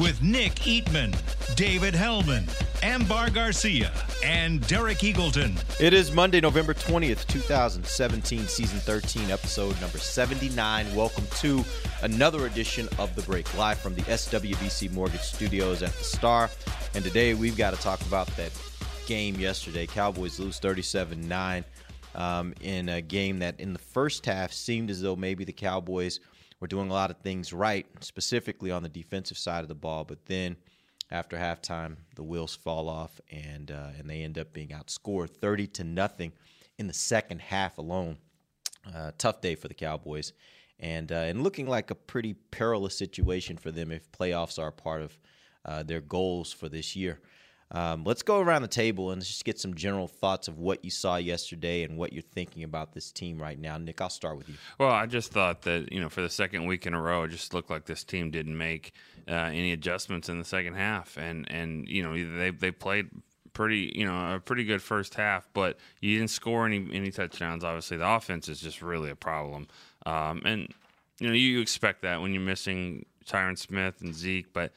With Nick Eatman, David Helman, Ambar Garcia, and Derek Eagleton. It is Monday, November 20th, 2017, season 13, episode number 79. Welcome to another edition of The Break, live from the SWBC Mortgage Studios at the Star. And today we've got to talk about that game yesterday. Cowboys lose 37 9 um, in a game that in the first half seemed as though maybe the Cowboys were doing a lot of things right, specifically on the defensive side of the ball. But then after halftime, the wheels fall off, and uh, and they end up being outscored thirty to nothing in the second half alone. Uh, tough day for the Cowboys, and uh, and looking like a pretty perilous situation for them if playoffs are part of uh, their goals for this year. Um, let's go around the table and just get some general thoughts of what you saw yesterday and what you're thinking about this team right now. Nick, I'll start with you. Well, I just thought that you know for the second week in a row, it just looked like this team didn't make uh, any adjustments in the second half, and and you know they they played pretty you know a pretty good first half, but you didn't score any any touchdowns. Obviously, the offense is just really a problem, um, and you know you expect that when you're missing Tyron Smith and Zeke, but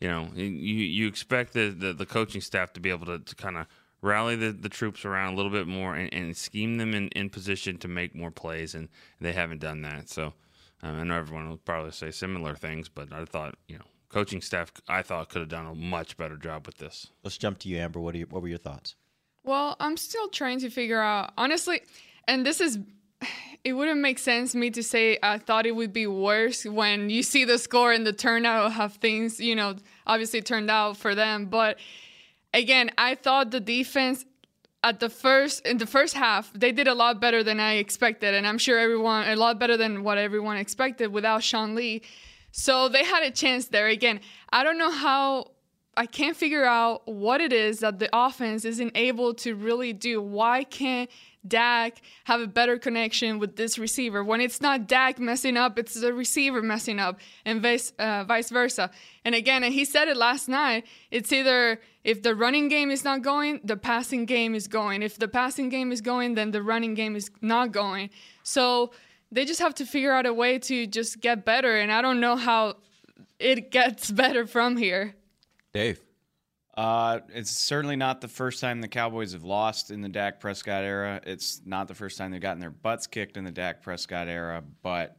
you know you you expect the the, the coaching staff to be able to, to kind of rally the, the troops around a little bit more and, and scheme them in, in position to make more plays and they haven't done that so um, I know everyone will probably say similar things but I thought you know coaching staff I thought could have done a much better job with this Let's jump to you, Ambar. What are your, what were your thoughts? Well, I'm still trying to figure out, honestly, and this is, it wouldn't make sense me to say I thought it would be worse when you see the score and the turnout have things, you know, obviously turned out for them. But again, I thought the defense at the first in the first half they did a lot better than I expected, and I'm sure everyone a lot better than what everyone expected without Sean Lee. So they had a chance there. Again, I don't know how I can't figure out what it is that the offense isn't able to really do. Why can't Dak have a better connection with this receiver? When it's not Dak messing up, it's the receiver messing up, and vice, uh, vice versa. And again, and he said it last night, it's either if the running game is not going, the passing game is going. If the passing game is going, then the running game is not going. So they just have to figure out a way to just get better. And I don't know how it gets better from here. Dave. Uh, it's certainly not the first time the Cowboys have lost in the Dak Prescott era. It's not the first time they've gotten their butts kicked in the Dak Prescott era, but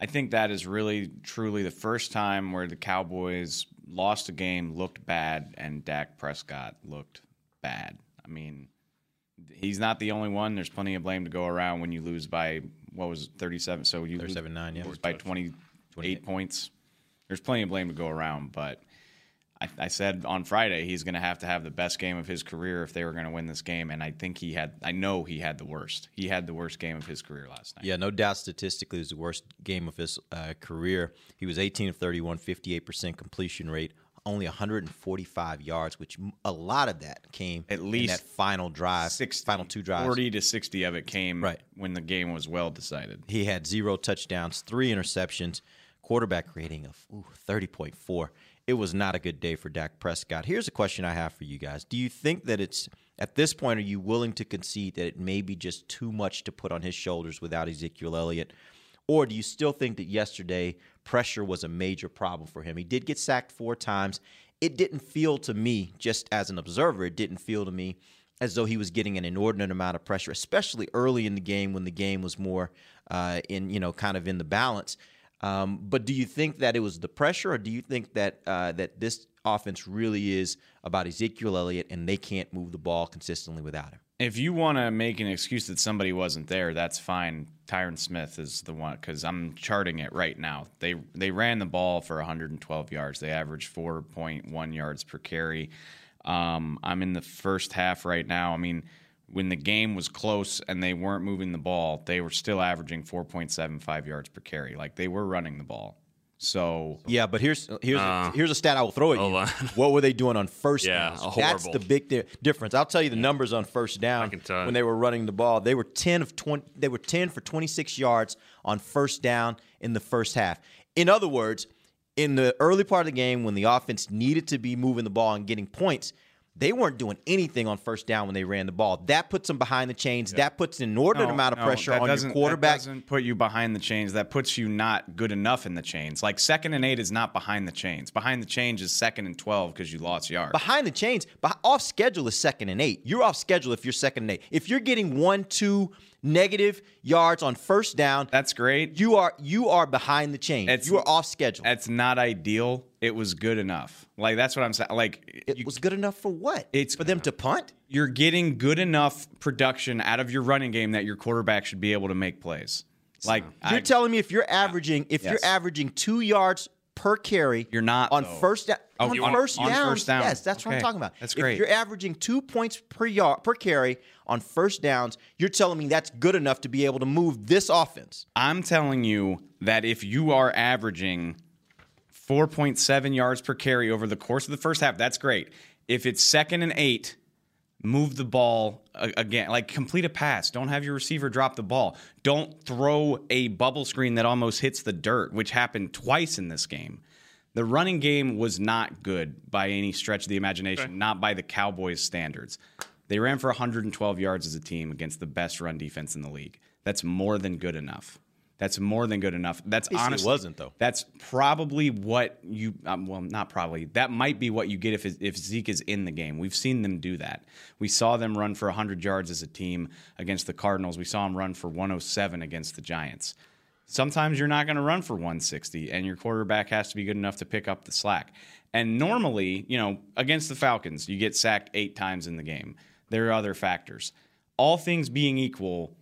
I think that is really, truly the first time where the Cowboys lost a game, looked bad, and Dak Prescott looked bad. I mean, he's not the only one. There's plenty of blame to go around when you lose by what was it, 37. So you lose 37-9, yeah. lose by 28 28. points. There's plenty of blame to go around, but I, I said on Friday he's going to have to have the best game of his career if they were going to win this game, and I think he had. I know he had the worst. He had the worst game of his career last night. Yeah, no doubt statistically it was the worst game of his uh, career. He was 18 of 31, 58% completion rate, only 145 yards, which a lot of that came At in least that final drive, 60, final two drives. 40 to 60 of it came Right. when the game was well decided. He had zero touchdowns, three interceptions, quarterback rating of ooh, 30.4. It was not a good day for Dak Prescott. Here's a question I have for you guys. Do you think that it's at this point are you willing to concede that it may be just too much to put on his shoulders without Ezekiel Elliott? Or do you still think that yesterday pressure was a major problem for him? He did get sacked four times. It didn't feel to me, just as an observer, it didn't feel to me as though he was getting an inordinate amount of pressure, especially early in the game when the game was more uh, in, you know, kind of in the balance. Um, but do you think that it was the pressure, or do you think that uh, that this offense really is about Ezekiel Elliott and they can't move the ball consistently without him? If you want to make an excuse that somebody wasn't there, that's fine. Tyron Smith is the one because I'm charting it right now. They they ran the ball for 112 yards. They averaged 4.1 yards per carry. Um, I'm in the first half right now. I mean, when the game was close and they weren't moving the ball, they were still averaging 4.75 yards per carry. Like they were running the ball. So Yeah, but here's here's Uh, here's a stat I will throw at you. on. What were they doing on first Yeah, downs? horrible. That's the big di- difference. I'll tell you the numbers on first down I can tell. when they were running the ball. They were 10 of 20 they were 10 for 26 yards on first down in the first half. In other words, in the early part of the game when the offense needed to be moving the ball and getting points, they weren't doing anything on first down when they ran the ball. That puts them behind the chains. That puts an inordinate No, amount of no, pressure on your quarterback. That doesn't put you behind the chains. That puts you not good enough in the chains. Like second and eight is not behind the chains. Behind the chains is second and twelve because you lost yards. behind the chains, off schedule is second and eight. You're off schedule if you're second and eight. If you're getting one, two negative yards on first down, That's great. you are you are behind the chains. It's- you are off schedule. That's not ideal. It was good enough. Like that's what I'm saying. Like It you- was good enough for what? It's- for them to punt. you're getting good enough production out of your running game that your quarterback should be able to make plays. Like You're I- telling me if you're averaging if Yes. you're averaging two yards per carry, You're not, on though. first down. Oh, on, first on downs, first down. Yes, that's what I'm talking about. That's great. If you're averaging two points per yard per carry on first downs, you're telling me that's good enough to be able to move this offense. I'm telling you that if you are averaging 4.7 yards per carry over the course of the first half, that's great. If it's second and eight, move the ball uh, again. Like complete a pass. Don't have your receiver drop the ball. Don't throw a bubble screen that almost hits the dirt, which happened twice in this game. The running game was not good by any stretch of the imagination, not by the Cowboys' standards. They ran for 112 yards as a team against the best run defense in the league. That's more than good enough. That's more than good enough. That's Obviously honestly wasn't, though. That's probably what you. Um, well, not probably. That might be what you get if if Zeke is in the game. We've seen them do that. We saw them run for 100 yards as a team against the Cardinals. We saw them run for 107 against the Giants. Sometimes you're not going to run for 160, and your quarterback has to be good enough to pick up the slack. And normally, you know, against the Falcons, you get sacked eight times in the game. There are other factors. All things being equal,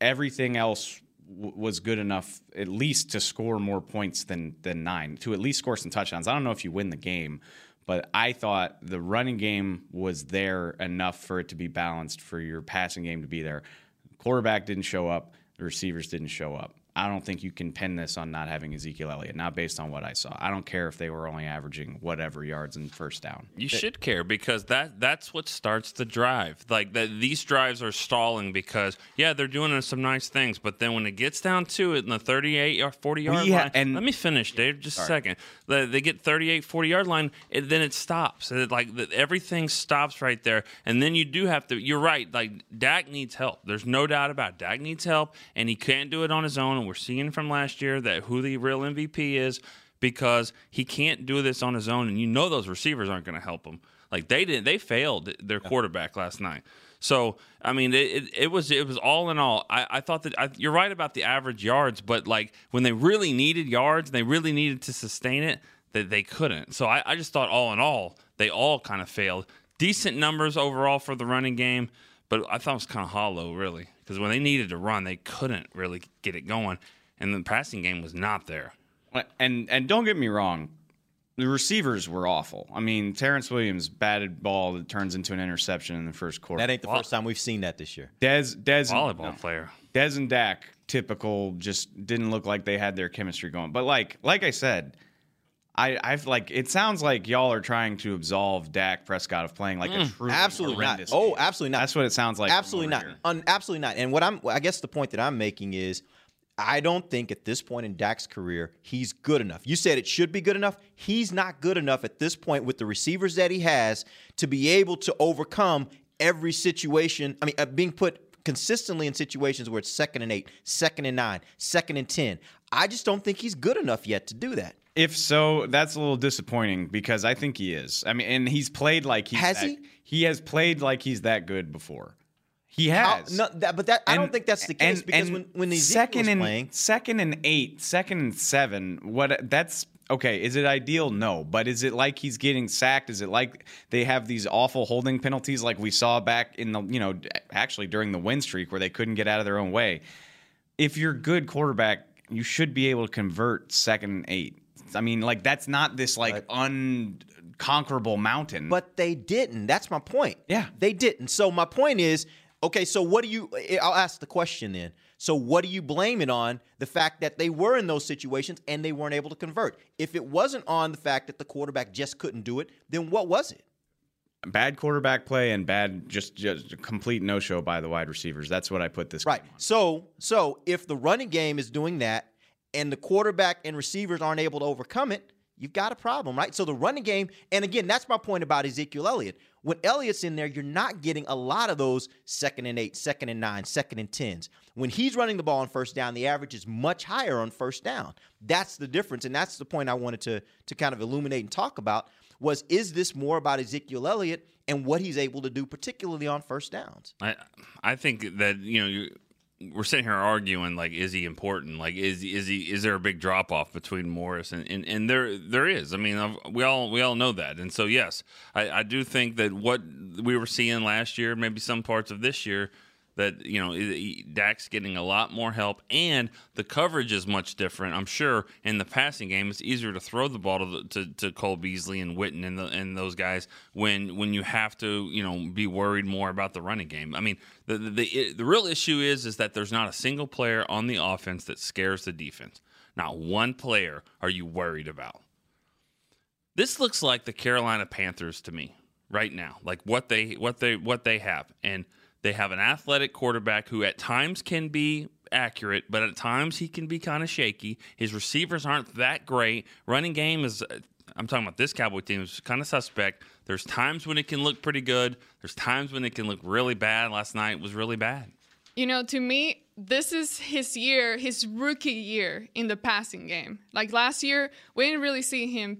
everything else was good enough at least to score more points than than nine to at least score some touchdowns. I don't know if you win the game, but I thought the running game was there enough for it to be balanced for your passing game to be there. Quarterback didn't show up. The receivers didn't show up. I don't think you can pin this on not having Ezekiel Elliott, not based on what I saw. I don't care if they were only averaging whatever yards in first down. You should care because that that's what starts the drive. Like that, these drives are stalling because yeah, they're doing some nice things, but then when it gets down to it in the 38 or 40 yard We ha- line, and- let me finish, Dave, just a second. They, they get 38, 40 yard line, and then it stops. It, like the, everything stops right there, and then you do have to. You're right. Like Dak needs help. There's no doubt about it. Dak needs help, and he can't do it on his own. We're seeing from last year that who the real MVP is because he can't do this on his own, and you know those receivers aren't going to help him. Like they didn't, they failed their quarterback last night. So I mean, it, it, it was it was all in all. I, I thought that I, you're right about the average yards, but like when they really needed yards, and they really needed to sustain it, that they couldn't. So I, I just thought all in all, they all kind of failed. Decent numbers overall for the running game, but I thought it was kind of hollow, really, because when they needed to run, they couldn't really get it going, and the passing game was not there. And and don't get me wrong, the receivers were awful. I mean, Terrance Williams batted ball that turns into an interception in the first quarter. That ain't the first time we've seen that this year. Dez Dez Volleyball no. player. Dez and Dak, typical, just didn't look like they had their chemistry going. But like like I said, I I've like it sounds like y'all are trying to absolve Dak Prescott of playing like a true Absolutely not. horrendous Oh, absolutely not. That's what it sounds like. absolutely not. Un- absolutely not. And what I'm, I guess the point that I'm making is, I don't think at this point in Dak's career he's good enough. You said it should be good enough. He's not good enough at this point with the receivers that he has to be able to overcome every situation. I mean, uh, being put consistently in situations where it's second and eight, second and nine, second and ten. I just don't think he's good enough yet to do that. If so, that's a little disappointing because I think he is. I mean, and he's played like he's Has that- he? He has played like he's that good before. He How- has. no, that, but that I don't think that's the case and- because and when when Ezekiel second and playing, second and eight, second and seven, what that's okay. Is it ideal? No, but is it like he's getting sacked? Is it like they have these awful holding penalties like we saw back in the you know actually during the win streak where they couldn't get out of their own way? If you're a good quarterback, you should be able to convert second and eight. I mean, like that's not this like unconquerable mountain. But they didn't. That's my point. Yeah. They didn't. So my point is, okay, so what do you eh, I'll ask the question then. So what do you blame it on? The fact that they were in those situations and they weren't able to convert. If it wasn't on the fact that the quarterback just couldn't do it, then what was it? Bad quarterback play and bad just just complete no show by the wide receivers. That's what I put this Right. So so if the running game is doing that and the quarterback and receivers aren't able to overcome it, you've got a problem, right? So the running game, and again, that's my point about Ezekiel Elliott. When Elliott's in there, you're not getting a lot of those second and eight, second and nine, second and tens. When he's running the ball on first down, the average is much higher on first down. That's the difference, and that's the point I wanted to to kind of illuminate and talk about. Was is this more about Ezekiel Elliott and what he's able to do, particularly on first downs? I I think that you know you, we're sitting here arguing like is he important? Like is is he is there a big drop off between Morris and, and and there there is. I mean I've- we all we all know that. And so yes, I, I do think that what we were seeing last year, maybe some parts of this year. That you know, Dak's getting a lot more help, and the coverage is much different. I'm sure in the passing game, it's easier to throw the ball to, to, to Cole Beasley and Witten and, the, and those guys when when you have to you know be worried more about the running game. I mean, the the, the the real issue is is that there's not a single player on the offense that scares the defense. Not one player are you worried about. This looks like the Carolina Panthers to me right now. Like what they what they what they have. And they have an athletic quarterback who at times can be accurate, but at times he can be kind of shaky. His receivers aren't that great. Running game is uh, I'm talking about this Cowboy team is kind of suspect. There's times when it can look pretty good. There's times when it can look really bad. Last night was really bad. You know, to me, this is his year, his rookie year in the passing game. Like last year, we didn't really see him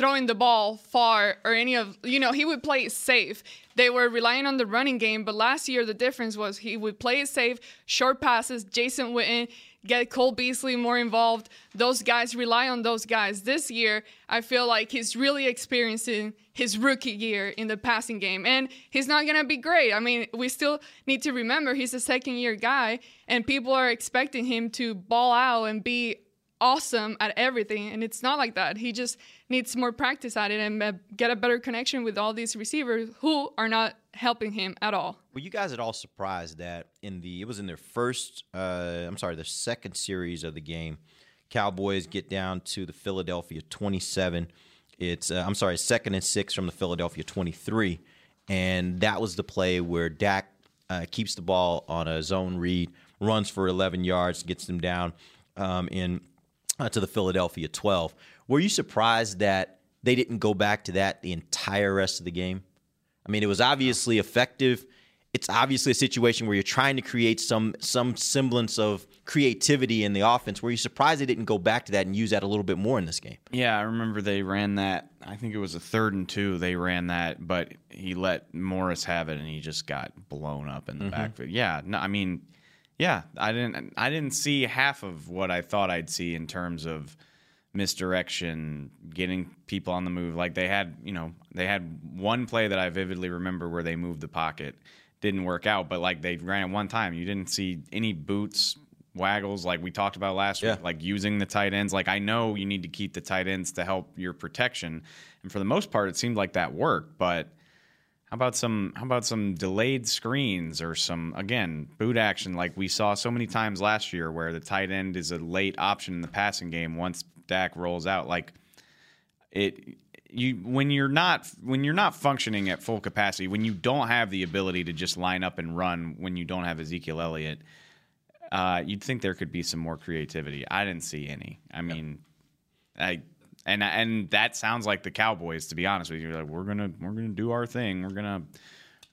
throwing the ball far or any of, you know, he would play it safe. They were relying on the running game, but last year the difference was he would play it safe, short passes, Jason Witten, get Cole Beasley more involved. Those guys rely on those guys. This year, I feel like he's really experiencing his rookie year in the passing game. And he's not going to be great. I mean, we still need to remember he's a second year guy, and people are expecting him to ball out and be awesome at everything. And it's not like that. He just needs more practice at it and uh, get a better connection with all these receivers who are not helping him at all. Were you guys at all surprised that in the it was in their first uh, I'm sorry, the second series of the game, Cowboys get down to the Philadelphia 27. It's uh, I'm sorry, second and six from the Philadelphia 23, and that was the play where Dak uh, keeps the ball on a zone read, runs for 11 yards, gets them down um, in uh, to the Philadelphia 12. Were you surprised that they didn't go back to that the entire rest of the game? I mean, it was obviously effective. It's obviously a situation where you're trying to create some some semblance of creativity in the offense. Were you surprised they didn't go back to that and use that a little bit more in this game? Yeah, I remember they ran that. I think it was a third and two. They ran that, but he let Morris have it, and he just got blown up in the backfield. Yeah, no, I mean, yeah, I didn't. I didn't see half of what I thought I'd see in terms of misdirection, getting people on the move. Like they had, you know, they had one play that I vividly remember where they moved the pocket, didn't work out, but like they ran it one time. You didn't see any boots, waggles like we talked about last Yeah. week, like using the tight ends. Like I know you need to keep the tight ends to help your protection, and for the most part, it seemed like that worked. But how about some how about some delayed screens or some again boot action like we saw so many times last year where the tight end is a late option in the passing game once Dak rolls out? Like it you when you're not when you're not functioning at full capacity when you don't have the ability to just line up and run when you don't have Ezekiel Elliott uh, you'd think there could be some more creativity. I didn't see any. I mean I and and that sounds like the Cowboys. To be honest with you, like we're gonna we're gonna do our thing. We're gonna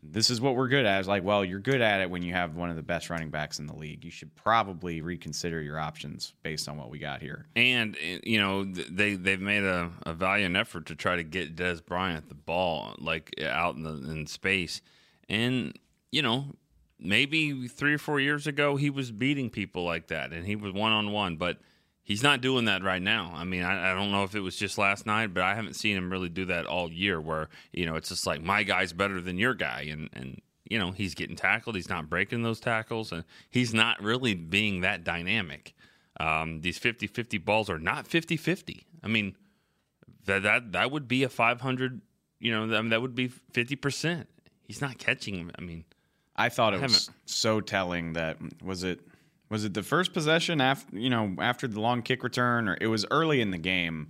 this is what we're good at. It's like, well, you're good at it when you have one of the best running backs in the league. You should probably reconsider your options based on what we got here. And eh, you know they they've made a, a valiant effort to try to get Dez Bryant the ball like out in the in space, and you know maybe three or four years ago he was beating people like that and he was one on one, but he's not doing that right now. I mean, I, I don't know if it was just last night, but I haven't seen him really do that all year. Where you know it's just like my guy's better than your guy, and and you know he's getting tackled, he's not breaking those tackles, and he's not really being that dynamic. Um, these 50-50 balls are not 50-50. I mean, that that that would be a 500, you know, I mean, that would be 50%. He's not catching. I mean, I thought it I was so telling that was it Was it the first possession after you know after the long kick return, or it was early in the game?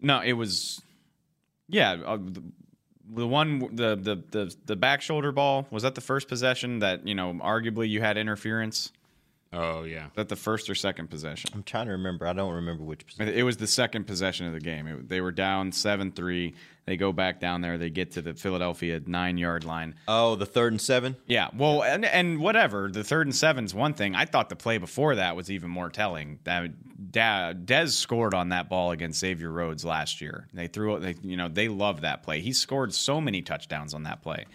No, it was. Yeah, uh, the, the one the, the the the back shoulder ball was that the first possession that you know arguably you had interference. Oh yeah. Was that the first or second possession? I'm trying to remember. I don't remember which. Position. It was the second possession of the game. It, they were down seven three. They go back down there. They get to the Philadelphia nine yard line. Oh, the third and seven. Yeah, well, and, and whatever. The third and seven's one thing. I thought the play before that was even more telling. That Dez scored on that ball against Xavier Rhodes last year. They threw it. They, you know, they love that play. He scored so many touchdowns on that play.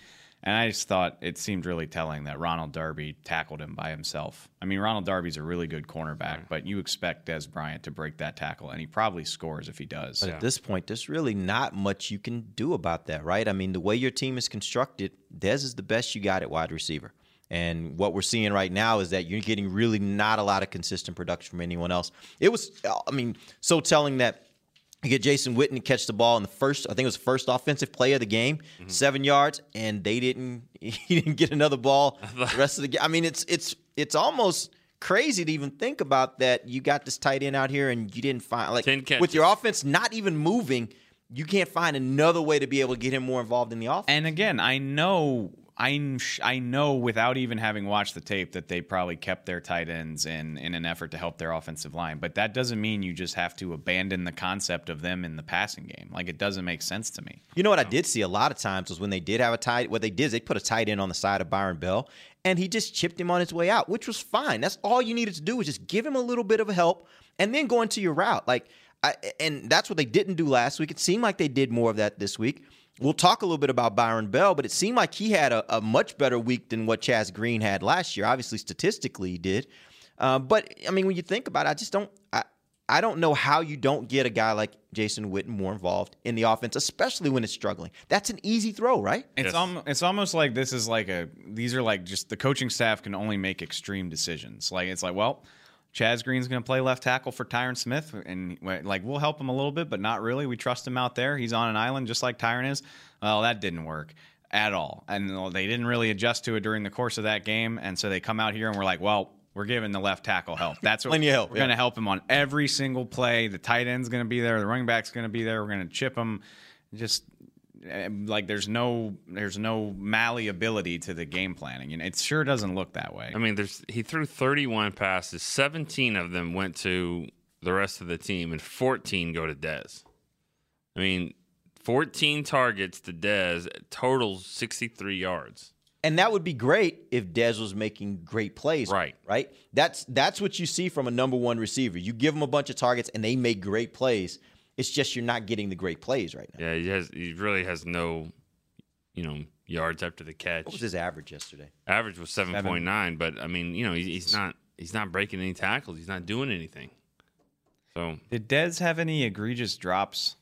And I just thought it seemed really telling that Ronald Darby tackled him by himself. I mean, Ronald Darby's a really good cornerback, but you expect Dez Bryant to break that tackle, and he probably scores if he does. But at this point, there's really not much you can do about that, right? I mean, the way your team is constructed, Dez is the best you got at wide receiver. And what we're seeing right now is that you're getting really not a lot of consistent production from anyone else. It was, I mean, so telling that you get Jason Witten to catch the ball in the first, I think it was the first offensive play of the game, Mm-hmm. seven yards, and they didn't, he didn't get another ball the rest of the game. I mean, it's it's it's almost crazy to even think about that. You got this tight end out here, and you didn't find like 10 catches. with your offense not even moving, you can't find another way to be able to get him more involved in the offense. And again, I know I I know without even having watched the tape that they probably kept their tight ends in in an effort to help their offensive line, but that doesn't mean you just have to abandon the concept of them in the passing game. Like it doesn't make sense to me. You know what I did see a lot of times was when they did have a tight. What they did is they put a tight end on the side of Byron Bell, and he just chipped him on his way out, which was fine. That's all you needed to do was just give him a little bit of help, and then go into your route. Like, I, and that's what they didn't do last week. It seemed like they did more of that this week. We'll talk a little bit about Byron Bell, but it seemed like he had a, a much better week than what Chaz Green had last year. Obviously, statistically, he did. Uh, but I mean, when you think about it, I just don't. I, I don't know how you don't get a guy like Jason Witten more involved in the offense, especially when it's struggling. That's an easy throw, right? It's Yes. almost it's almost like this is like a these are like just the coaching staff can only make extreme decisions. Like it's like, well, Chaz Green's going to play left tackle for Tyron Smith, and like we'll help him a little bit, but not really. We trust him out there. He's on an island just like Tyron is. Well, that didn't work at all, and they didn't really adjust to it during the course of that game. And so they come out here and we're like, well, we're giving the left tackle help. That's what Plenty of help, we're yeah. going to help him on every single play. The tight end's going to be there. The running back's going to be there. We're going to chip him. Just like there's no there's no malleability to the game planning, and it sure doesn't look that way. I mean, there's he threw 31 passes. 17 of them went to the rest of the team, and 14 go to Dez. I mean, 14 targets to Dez totals 63 yards. And that would be great if Dez was making great plays. Right. Right. That's that's what you see from a number one receiver. You give them a bunch of targets and they make great plays. It's just you're not getting the great plays right now. Yeah, he has he really has no, you know, yards after the catch. What was his average yesterday? Average was 7.9, but I mean, you know, he, he's not he's not breaking any tackles. He's not doing anything. So, Did Dez have any egregious drops?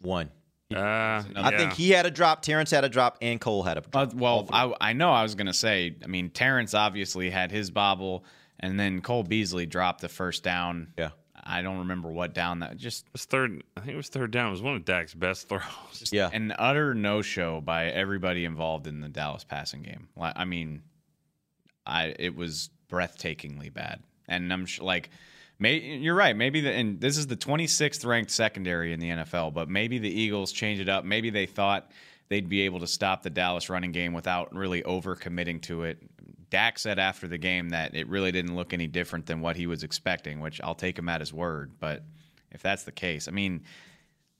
One. uh, I think he had a drop, Terrance had a drop, and Cole had a drop. Uh, well, I, I know I was going to say. I mean, Terrance obviously had his bobble, and then Cole Beasley dropped the first down. Yeah. I don't remember what down that just it was third. I think it was third down. It was one of Dak's best throws. yeah. an utter no show by everybody involved in the Dallas passing game. I mean, I it was breathtakingly bad, and I'm sh- like, may, you're right. Maybe the and this is the 26th ranked secondary in the NFL, but maybe the Eagles change it up. Maybe they thought they'd be able to stop the Dallas running game without really over committing to it. Dak said after the game that it really didn't look any different than what he was expecting, which I'll take him at his word. But if that's the case, I mean,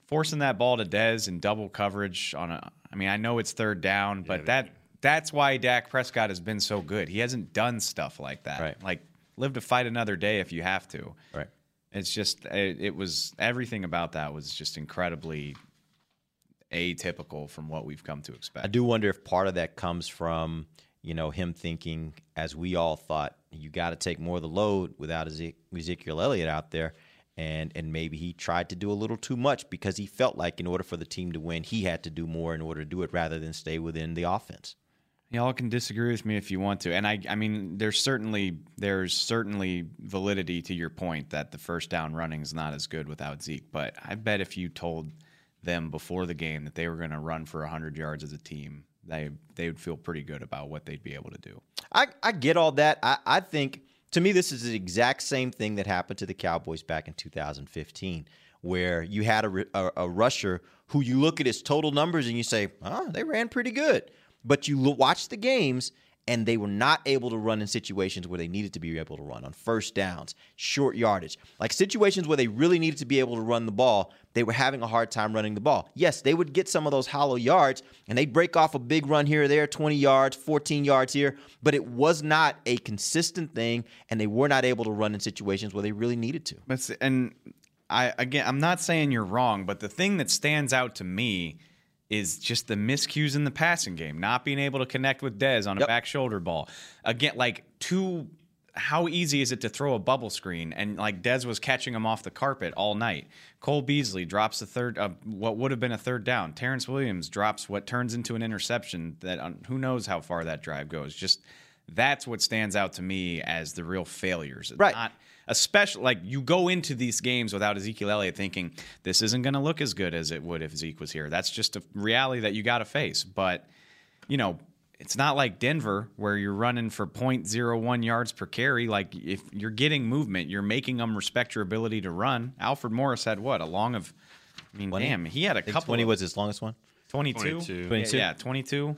forcing that ball to Dez in double coverage on a I mean, I know it's third down, but that that's why Dak Prescott has been so good. He hasn't done stuff like that. Right. Like live to fight another day if you have to. Right. It's just it, it was everything about that was just incredibly atypical from what we've come to expect. I do wonder if part of that comes from, you know, him thinking, as we all thought, you got to take more of the load without Ezekiel Elliott out there. And, and maybe he tried to do a little too much because he felt like in order for the team to win, he had to do more in order to do it rather than stay within the offense. Y'all can disagree with me if you want to, and I, I mean, there's certainly there's certainly validity to your point that the first down running is not as good without Zeke. But I bet if you told them before the game that they were going to run for 100 yards as a team, they they would feel pretty good about what they'd be able to do. I, I get all that. I, I think To me, this is the exact same thing that happened to the Cowboys back in 2015, where you had a, a, a rusher who you look at his total numbers and you say, oh, they ran pretty good. But you watch the games and they were not able to run in situations where they needed to be able to run on first downs, short yardage, like situations where they really needed to be able to run the ball. They were having a hard time running the ball. Yes, they would get some of those hollow yards and they'd break off a big run here or there, 20 yards, 14 yards here, but it was not a consistent thing and they were not able to run in situations where they really needed to. And I again, I'm not saying you're wrong, but the thing that stands out to me is just the miscues in the passing game, not being able to connect with Dez on a Yep. back shoulder ball. Again, like two. How easy is it to throw a bubble screen? And like Dez was catching him off the carpet all night. Cole Beasley drops the third, uh, what would have been a third down. Terrance Williams drops what turns into an interception. That um, who knows how far that drive goes. Just that's what stands out to me as the real failures. It's Right. Not, especially like you go into these games without Ezekiel Elliott thinking this isn't going to look as good as it would if Zeke was here. That's just a reality that you got to face. But you know, it's not like Denver where you're running for 0.01 yards per carry. Like if you're getting movement, you're making them respect your ability to run. Alfred Morris had what a long of. I mean, 20? damn, he had a couple. 20 of- was his longest one. 22? 22. 22? Yeah, 22.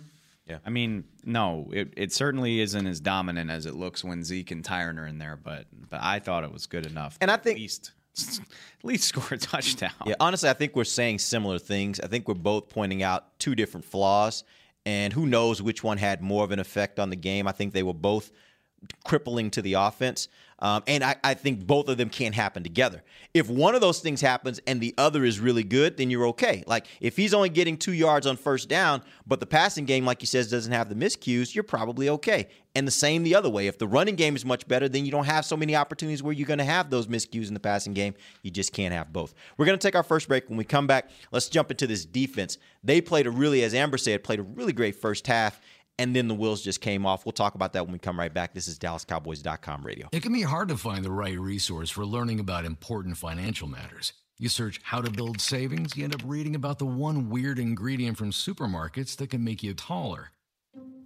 Yeah. I mean, no, it, it certainly isn't as dominant as it looks when Zeke and Tyron are in there, but but I thought it was good enough. And I think- at least at least score a touchdown. Yeah, honestly, I think we're saying similar things. I think we're both pointing out two different flaws, and who knows which one had more of an effect on the game. I think they were both crippling to the offense. Um, and I, I think both of them can't happen together. If one of those things happens and the other is really good, then you're okay. Like if he's only getting two yards on first down, but the passing game, like you says, doesn't have the miscues, you're probably okay. And the same the other way. If the running game is much better, then you don't have so many opportunities where you're going to have those miscues in the passing game. You just can't have both. We're going to take our first break. When we come back, let's jump into this defense. They played a really, as Ambar said, played a really great first half and then the wheels just came off. We'll talk about that when we come right back. This is DallasCowboys.com radio. It can be hard to find the right resource for learning about important financial matters. You search how to build savings, you end up reading about the one weird ingredient from supermarkets that can make you taller.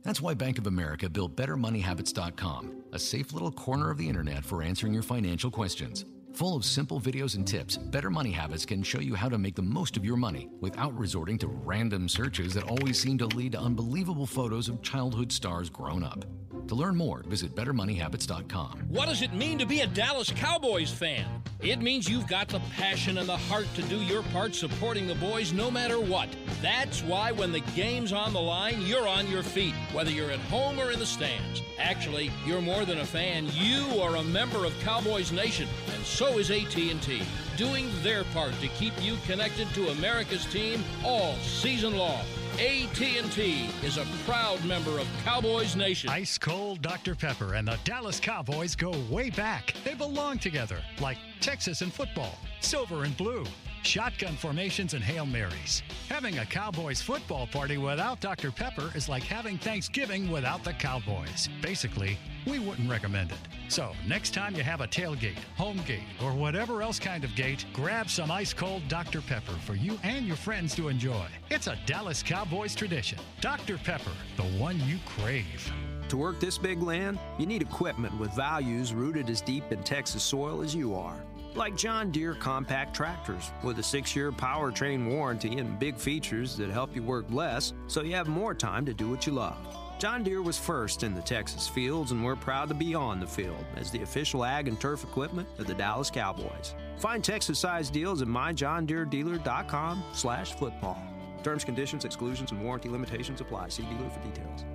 That's why Bank of America built BetterMoneyHabits.com, a safe little corner of the internet for answering your financial questions. Full of simple videos and tips, Better Money Habits can show you how to make the most of your money without resorting to random searches that always seem to lead to unbelievable photos of childhood stars grown up. To learn more, visit BetterMoneyHabits.com. What does it mean to be a Dallas Cowboys fan? It means you've got the passion and the heart to do your part supporting the boys no matter what. That's why when the game's on the line, you're on your feet, whether you're at home or in the stands. Actually, you're more than a fan. You are a member of Cowboys Nation, and so is AT&T, doing their part to keep you connected to America's team all season long. AT&T is a proud member of Cowboys Nation. Ice cold Dr. Pepper and the Dallas Cowboys go way back. They belong together, like Texas and football, silver and blue, shotgun formations and Hail Marys. Having a Cowboys football party without Dr. Pepper is like having Thanksgiving without the Cowboys. Basically, we wouldn't recommend it. So, next time you have a tailgate, home gate, or whatever else kind of gate, grab some ice cold Dr. Pepper for you and your friends to enjoy. It's a Dallas Cowboys tradition. Dr. Pepper, the one you crave. To work this big land, you need equipment with values rooted as deep in Texas soil as you are. Like John Deere compact tractors with a six year powertrain warranty and big features that help you work less so you have more time to do what you love. John Deere was first in the Texas fields, and we're proud to be on the field as the official ag and turf equipment of the Dallas Cowboys. Find Texas-sized deals at myjohndeeredealer.com slash football. Terms, conditions, exclusions, and warranty limitations apply. See dealer for details.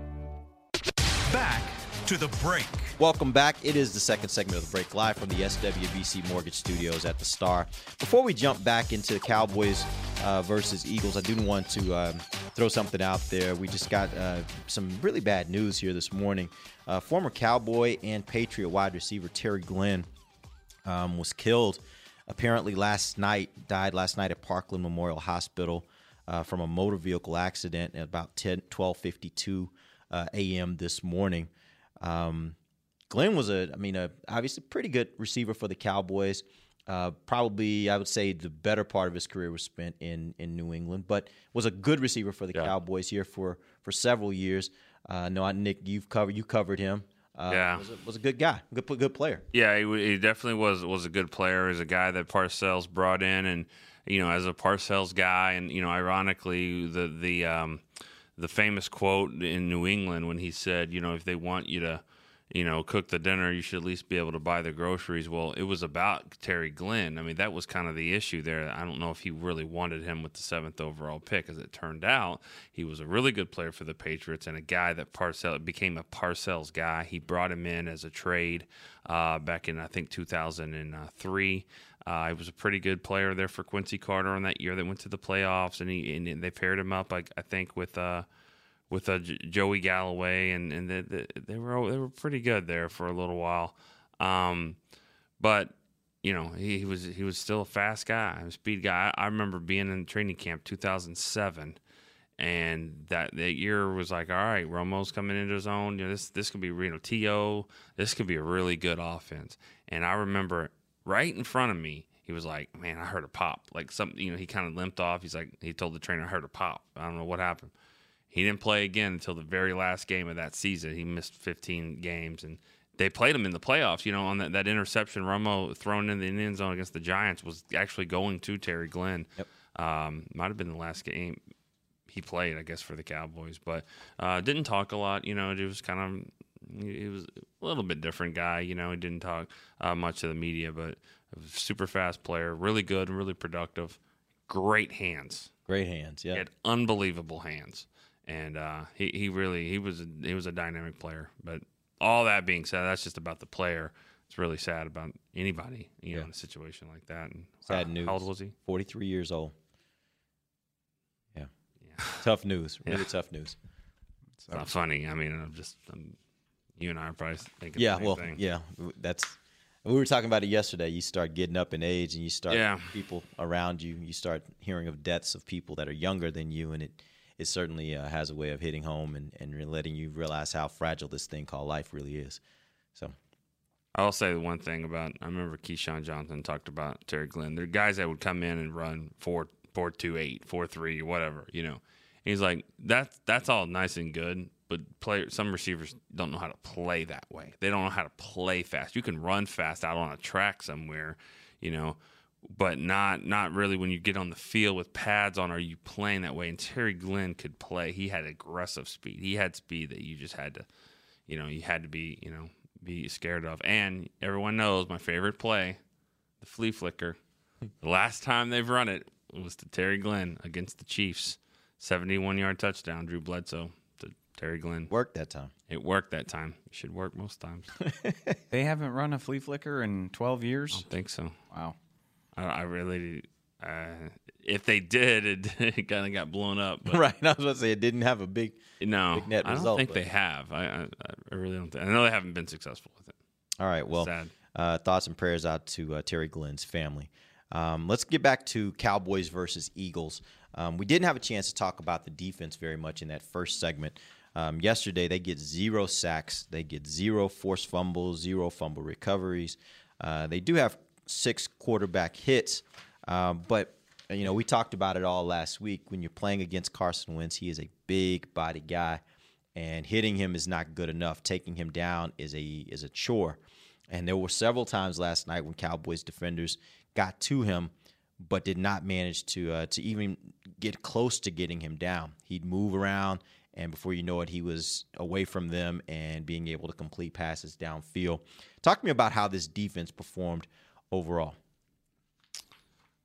Back to the break. Welcome back. It is the second segment of the break live from the SWBC Mortgage Studios at the Star. Before we jump back into the Cowboys uh, versus Eagles, I do want to um, throw something out there. We just got uh, some really bad news here this morning. Uh, former Cowboy and Patriot wide receiver Terry Glenn um, was killed apparently last night, died last night at Parkland Memorial Hospital uh, from a motor vehicle accident at about 10, 1252 uh, a.m. this morning. Um, Glenn was a, I mean, a obviously pretty good receiver for the Cowboys. Uh, probably, I would say, the better part of his career was spent in in New England, but was a good receiver for the Cowboys here for for several years. Uh, no, Nick, you've covered you covered him uh, Yeah. was, a, was a good guy, good good player. Yeah, he, he definitely was was a good player. He's a guy that Parcells brought in, and you know, as a Parcells guy, and you know, ironically, the the um, the famous quote in New England when he said, you know, if they want you to, you know, cook the dinner, you should at least be able to buy the groceries. Well, it was about Terry Glenn. I mean, that was kind of the issue there. I don't know if he really wanted him with the seventh overall pick. As it turned out, he was a really good player for the Patriots and a guy that Parcells became a Parcells guy. He brought him in as a trade uh, back in I think 2003. Uh, he was a pretty good player there for Quincy Carter on that year that went to the playoffs, and he and they paired him up, I, I think, with uh, with uh, Joey Galloway, and and they, they, they were they were pretty good there for a little while. Um, but you know, he, he was he was still a fast guy, a speed guy. I, I remember being in training camp 2007, and that that year was like, all right, Romo's coming into his own. You know, this this could be you know To, this could be a really good offense. And I remember right in front of me, he was like, man, I heard a pop. Like something, you know, he kind of limped off. He's like, he told the trainer, I heard a pop. I don't know what happened. He didn't play again until the very last game of that season. He missed 15 games, and they played him in the playoffs. You know, on that, that interception, Romo thrown in the end zone against the Giants was actually going to Terry Glenn. Yep. Um, might have been the last game he played, I guess, for the Cowboys, but uh, didn't talk a lot. You know, it was kind of he was a little bit different guy. You know, he didn't talk uh, much to the media, but a super fast player, really good, really productive, great hands. Great hands, yeah. He had unbelievable hands, and uh, he he really he was a, he was a dynamic player. But all that being said, that's just about the player. It's really sad about anybody, you know, in a situation like that. And Sad uh, news. How old was he? 43 years old. Yeah. Tough news. Really Yeah. tough news. It's not funny. I mean, I'm just I'm, you and I are probably thinking. Yeah, well, thing. yeah, that's. We were talking about it yesterday. You start getting up in age, and you start Yeah. people around you. You start hearing of deaths of people that are younger than you, and it it certainly uh, has a way of hitting home and and letting you realize how fragile this thing called life really is. So I'll say the one thing about I remember Keyshawn Johnson talked about Terry Glenn. There are guys that would come in and run four four two eight, four three, whatever, you know. He's like, that's that's all nice and good, but play some receivers don't know how to play that way. They don't know how to play fast. You can run fast out on a track somewhere, you know, but not not really when you get on the field with pads on. Are you playing that way? And Terry Glenn could play. He had aggressive speed. He had speed that you just had to, you know, you had to be, you know, be scared of. And everyone knows my favorite play, the flea flicker. the last time they've run it was to Terry Glenn against the Chiefs. 71 yard touchdown, Drew Bledsoe Terry Glenn. worked that time. It worked that time. It should work most times. They haven't run a flea flicker in 12 I years. don't think so. Wow. I, I really, uh, if they did, it, it kind of got blown up. But right, I was about to say it didn't have a big. no, Big net result. I don't think but- they have. I, I, I really don't. Think, I know they haven't been successful with it. All right, well, Sad. uh, thoughts and prayers out to uh, Terry Glenn's family. Um, let's get back to Cowboys versus Eagles. Um, we didn't have a chance to talk about the defense very much in that first segment. Um, yesterday, they get zero sacks, they get zero forced fumbles, zero fumble recoveries. Uh, they do have six quarterback hits, um, but you know we talked about it all last week. When you're playing against Carson Wentz, he is a big body guy, and hitting him is not good enough. Taking him down is a is a chore. And there were several times last night when Cowboys defenders got to him, but did not manage to uh, to even get close to getting him down. He'd move around, and before you know it, he was away from them and being able to complete passes downfield. Talk to me about how this defense performed overall.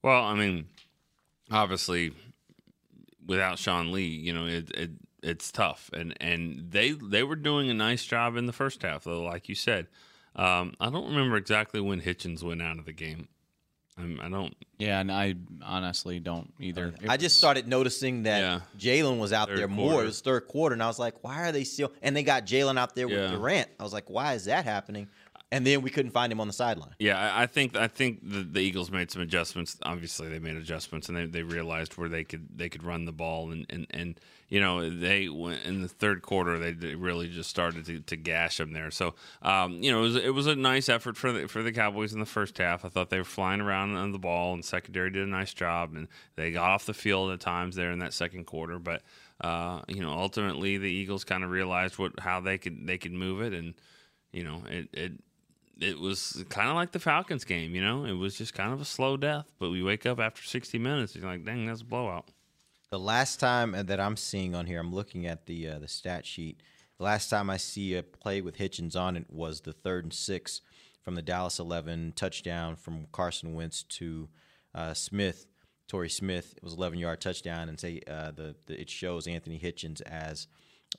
Well, I mean, obviously, without Sean Lee, you know, it, it it's tough, and and they they were doing a nice job in the first half, though. Like you said, um, I don't remember exactly when Hitchens went out of the game. I'm, I don't. Yeah, and I honestly don't either. It I just started noticing that Yeah. Jaylon was out Third there more. quarter. It was third quarter, and I was like, why are they still? And they got Jaylon out there with Yeah. Durant. I was like, why is that happening? And then we couldn't find him on the sideline. Yeah, I, I think I think the, the Eagles made some adjustments. Obviously, they made adjustments, and they, they realized where they could they could run the ball, and and, and you know they went in the third quarter they really just started to, to gash them there. So um, you know it was it was a nice effort for the for the Cowboys in the first half. I thought they were flying around on the ball, and secondary did a nice job, and they got off the field at times there in that second quarter. But uh, you know ultimately the Eagles kind of realized what how they could they could move it and you know, it it it was kind of like the Falcons game. You know, it was just kind of a slow death. But we wake up after 60 minutes, and you're like, dang, that's a blowout. The last time that I'm seeing on here, I'm looking at the uh, the stat sheet. The last time I see a play with Hitchens on it was the third and six from the Dallas 11 touchdown from Carson Wentz to uh, Smith, Torrey Smith. It was 11 yard touchdown, and say uh, the, the, it shows Anthony Hitchens as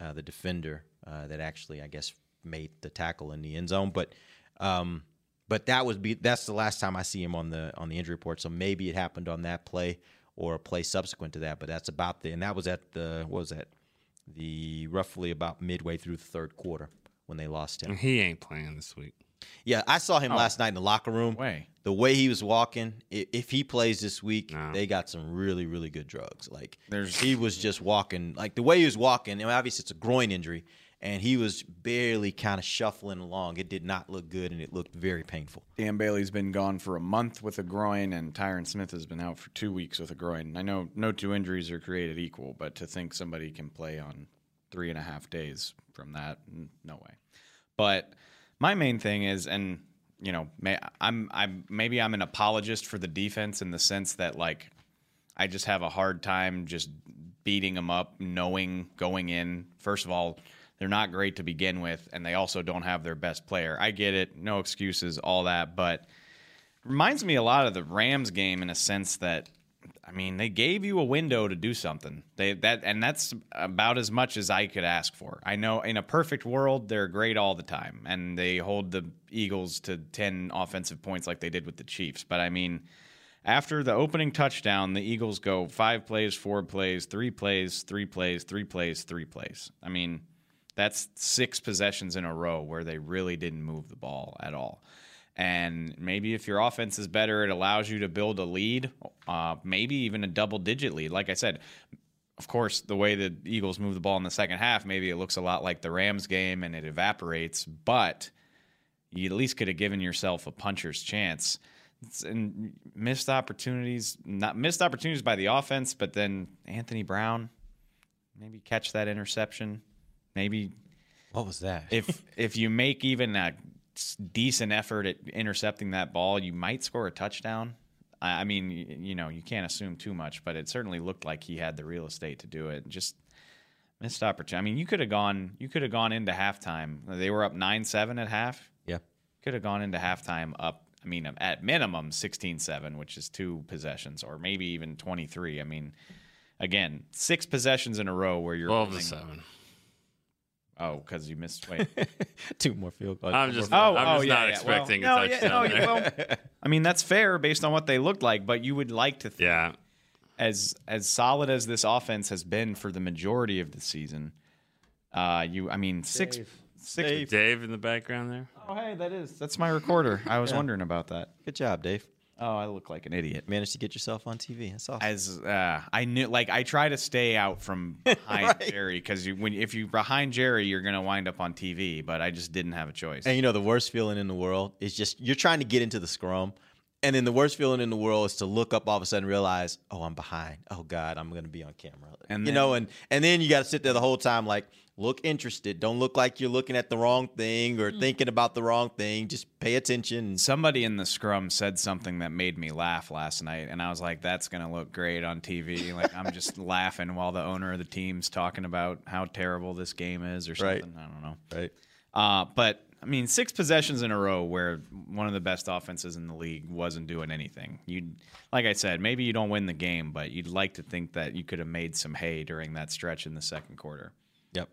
uh, the defender uh, that actually, I guess, made the tackle in the end zone. But um, but that was be that's the last time I see him on the on the injury report. So maybe it happened on that play or a play subsequent to that. But that's about the and that was at the what was that the roughly about midway through the third quarter when they lost him. He ain't playing this week. Yeah, I saw him Oh. last night in the locker room. Way. The way he was walking, if he plays this week, they got some really, really good drugs. Like There's- he was just walking, like the way he was walking. I mean, obviously, it's a groin injury, and he was barely kind of shuffling along. It did not look good, and it looked very painful. Dan Bailey's been gone for a month with a groin, and Tyron Smith has been out for two weeks with a groin. I know no two injuries are created equal, but to think somebody can play on three and a half days from that, no way. But my main thing is, and you know, may, I'm I'm maybe I'm an apologist for the defense in the sense that like I just have a hard time just beating them up, knowing going in. First of all, they're not great to begin with, and they also don't have their best player. I get it, no excuses, all that, but reminds me a lot of the Rams game in a sense that I mean, they gave you a window to do something. They that and that's about as much as I could ask for. I know in a perfect world they're great all the time and they hold the Eagles to 10 offensive points like they did with the Chiefs. But I mean, after the opening touchdown, the Eagles go 5 plays, 4 plays, 3 plays, 3 plays, 3 plays, 3 plays. I mean, that's six possessions in a row where they really didn't move the ball at all. And maybe if your offense is better, it allows you to build a lead, uh, maybe even a double digit lead. Like I said, of course, the way the Eagles move the ball in the second half, maybe it looks a lot like the Rams game and it evaporates, but you at least could have given yourself a puncher's chance. It's- and missed opportunities, not missed opportunities by the offense, but then Anthony Brown, maybe catch that interception. Maybe What was that? if if you make even a decent effort at intercepting that ball, you might score a touchdown. I I mean, y- you know, you can't assume too much, but it certainly looked like he had the real estate to do it. Just missed opportunity. I mean, you could have gone. You could have gone into halftime. They were up nine seven at half. Yeah. Could have gone into halftime up. I mean, at minimum 16-7, which is two possessions, or maybe even twenty three. I mean, again, six possessions in a row where you're 12 to winning- 7. Oh, because you missed. Wait. Two more field goals. I'm just, Oh, I'm oh, just yeah, not yeah. expecting well, a no, yeah, touchdown. no, yeah, there. well, I mean, that's fair based on what they looked like, but you would like to think yeah. as as solid as this offense has been for the majority of the season. Uh, you, I mean, six, six. Dave. Dave in the background there. Oh, hey, that is that's my recorder. I was Yeah. wondering about that. Good job, Dave. Oh, I look like an idiot. Managed to get yourself on TV. That's awesome. As uh, I knew, like I try to stay out from behind Right. Jerry because you, when if you behind Jerry, you're gonna wind up on TV. But I just didn't have a choice. And you know the worst feeling in the world is just you're trying to get into the scrum, and then the worst feeling in the world is to look up all of a sudden and realize, oh, I'm behind. Oh God, I'm going to be on camera. And you then- know, and and then you got to sit there the whole time like, look interested. Don't look like you're looking at the wrong thing or thinking about the wrong thing. Just pay attention. Somebody in the scrum said something that made me laugh last night, and I was like, "That's gonna look great on TV." Like I'm just laughing while the owner of the team's talking about how terrible this game is, or something. Right. something. I don't know. Right. Uh, but I mean, six possessions in a row where one of the best offenses in the league wasn't doing anything. You, like I said, maybe you don't win the game, but you'd like to think that you could have made some hay during that stretch in the second quarter. Yep.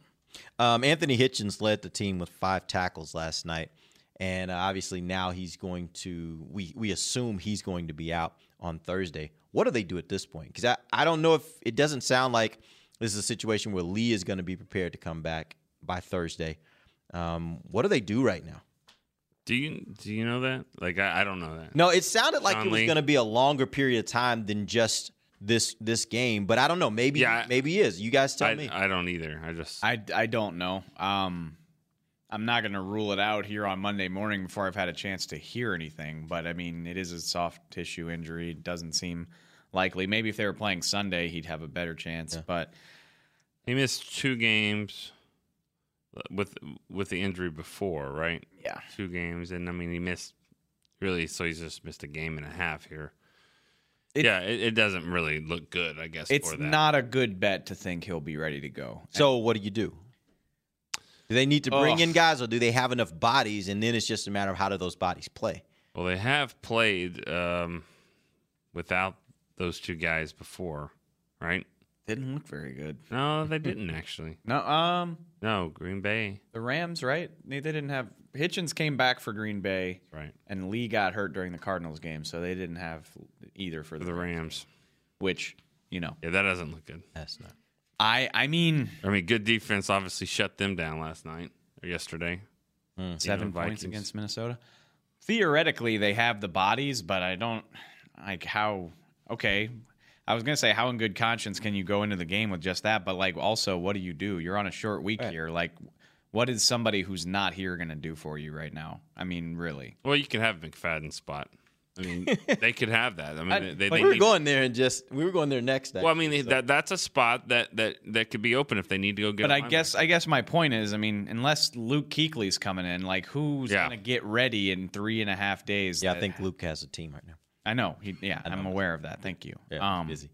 Um, Anthony Hitchens led the team with five tackles last night, and uh, obviously now he's going to. We we assume he's going to be out on Thursday. What do they do at this point? Because I, I don't know if it doesn't sound like this is a situation where Lee is going to be prepared to come back by Thursday. Um, what do they do right now? Do you do you know that? Like I, I don't know that. No, it sounded like it was Lee? going to be a longer period of time than just this this game, but I don't know. Maybe Yeah. maybe he is. You guys tell I, me. I don't either. I just I, I don't know. Um, I'm not going to rule it out here on Monday morning before I've had a chance to hear anything. But I mean, it is a soft tissue injury. It doesn't seem likely. Maybe if they were playing Sunday, he'd have a better chance. But he missed two games. with with the injury before, right? Yeah. two games, and I mean he missed really, so he's just missed a game and a half here. It- yeah, it, it doesn't really look good, I guess. It's for that. not a good bet to think he'll be ready to go. So what do you do? Do they need to bring Ugh. in guys, or do they have enough bodies, and then it's just a matter of how do those bodies play? Well, they have played um, without those two guys before, right? Didn't look very good. No, they didn't actually. No, um, No, Green Bay. the Rams, right? They, they didn't have Hitchens came back for Green Bay, Right. and Lee got hurt during the Cardinals game, so they didn't have either for For the, the Rams. Which you know, Yeah, that doesn't look good. That's not. I I mean, I mean, good defense obviously shut them down last night or yesterday. Hmm. seven know, points against Minnesota. Theoretically, they have the bodies, but I don't like how. Okay, I was gonna say how in good conscience can you go into the game with just that, but like also, what do you do? You're on a short week here. Like, what is somebody who's not here gonna do for you right now? I mean, really. Well, you can have McFadden spot. I mean, they could have that. I mean, I- they, but they we were need- going there and just we were going there next. Well, I mean, so- that that's a spot that that that could be open if they need to go get. But a I guess linebacker. I guess my point is, I mean, unless Luke Kuechly's coming in, like who's Yeah. gonna get ready in three and a half days? yeah, I think Luke has a team right now. I know. He, yeah, I'm aware of that. Thank you. Yeah, um, busy.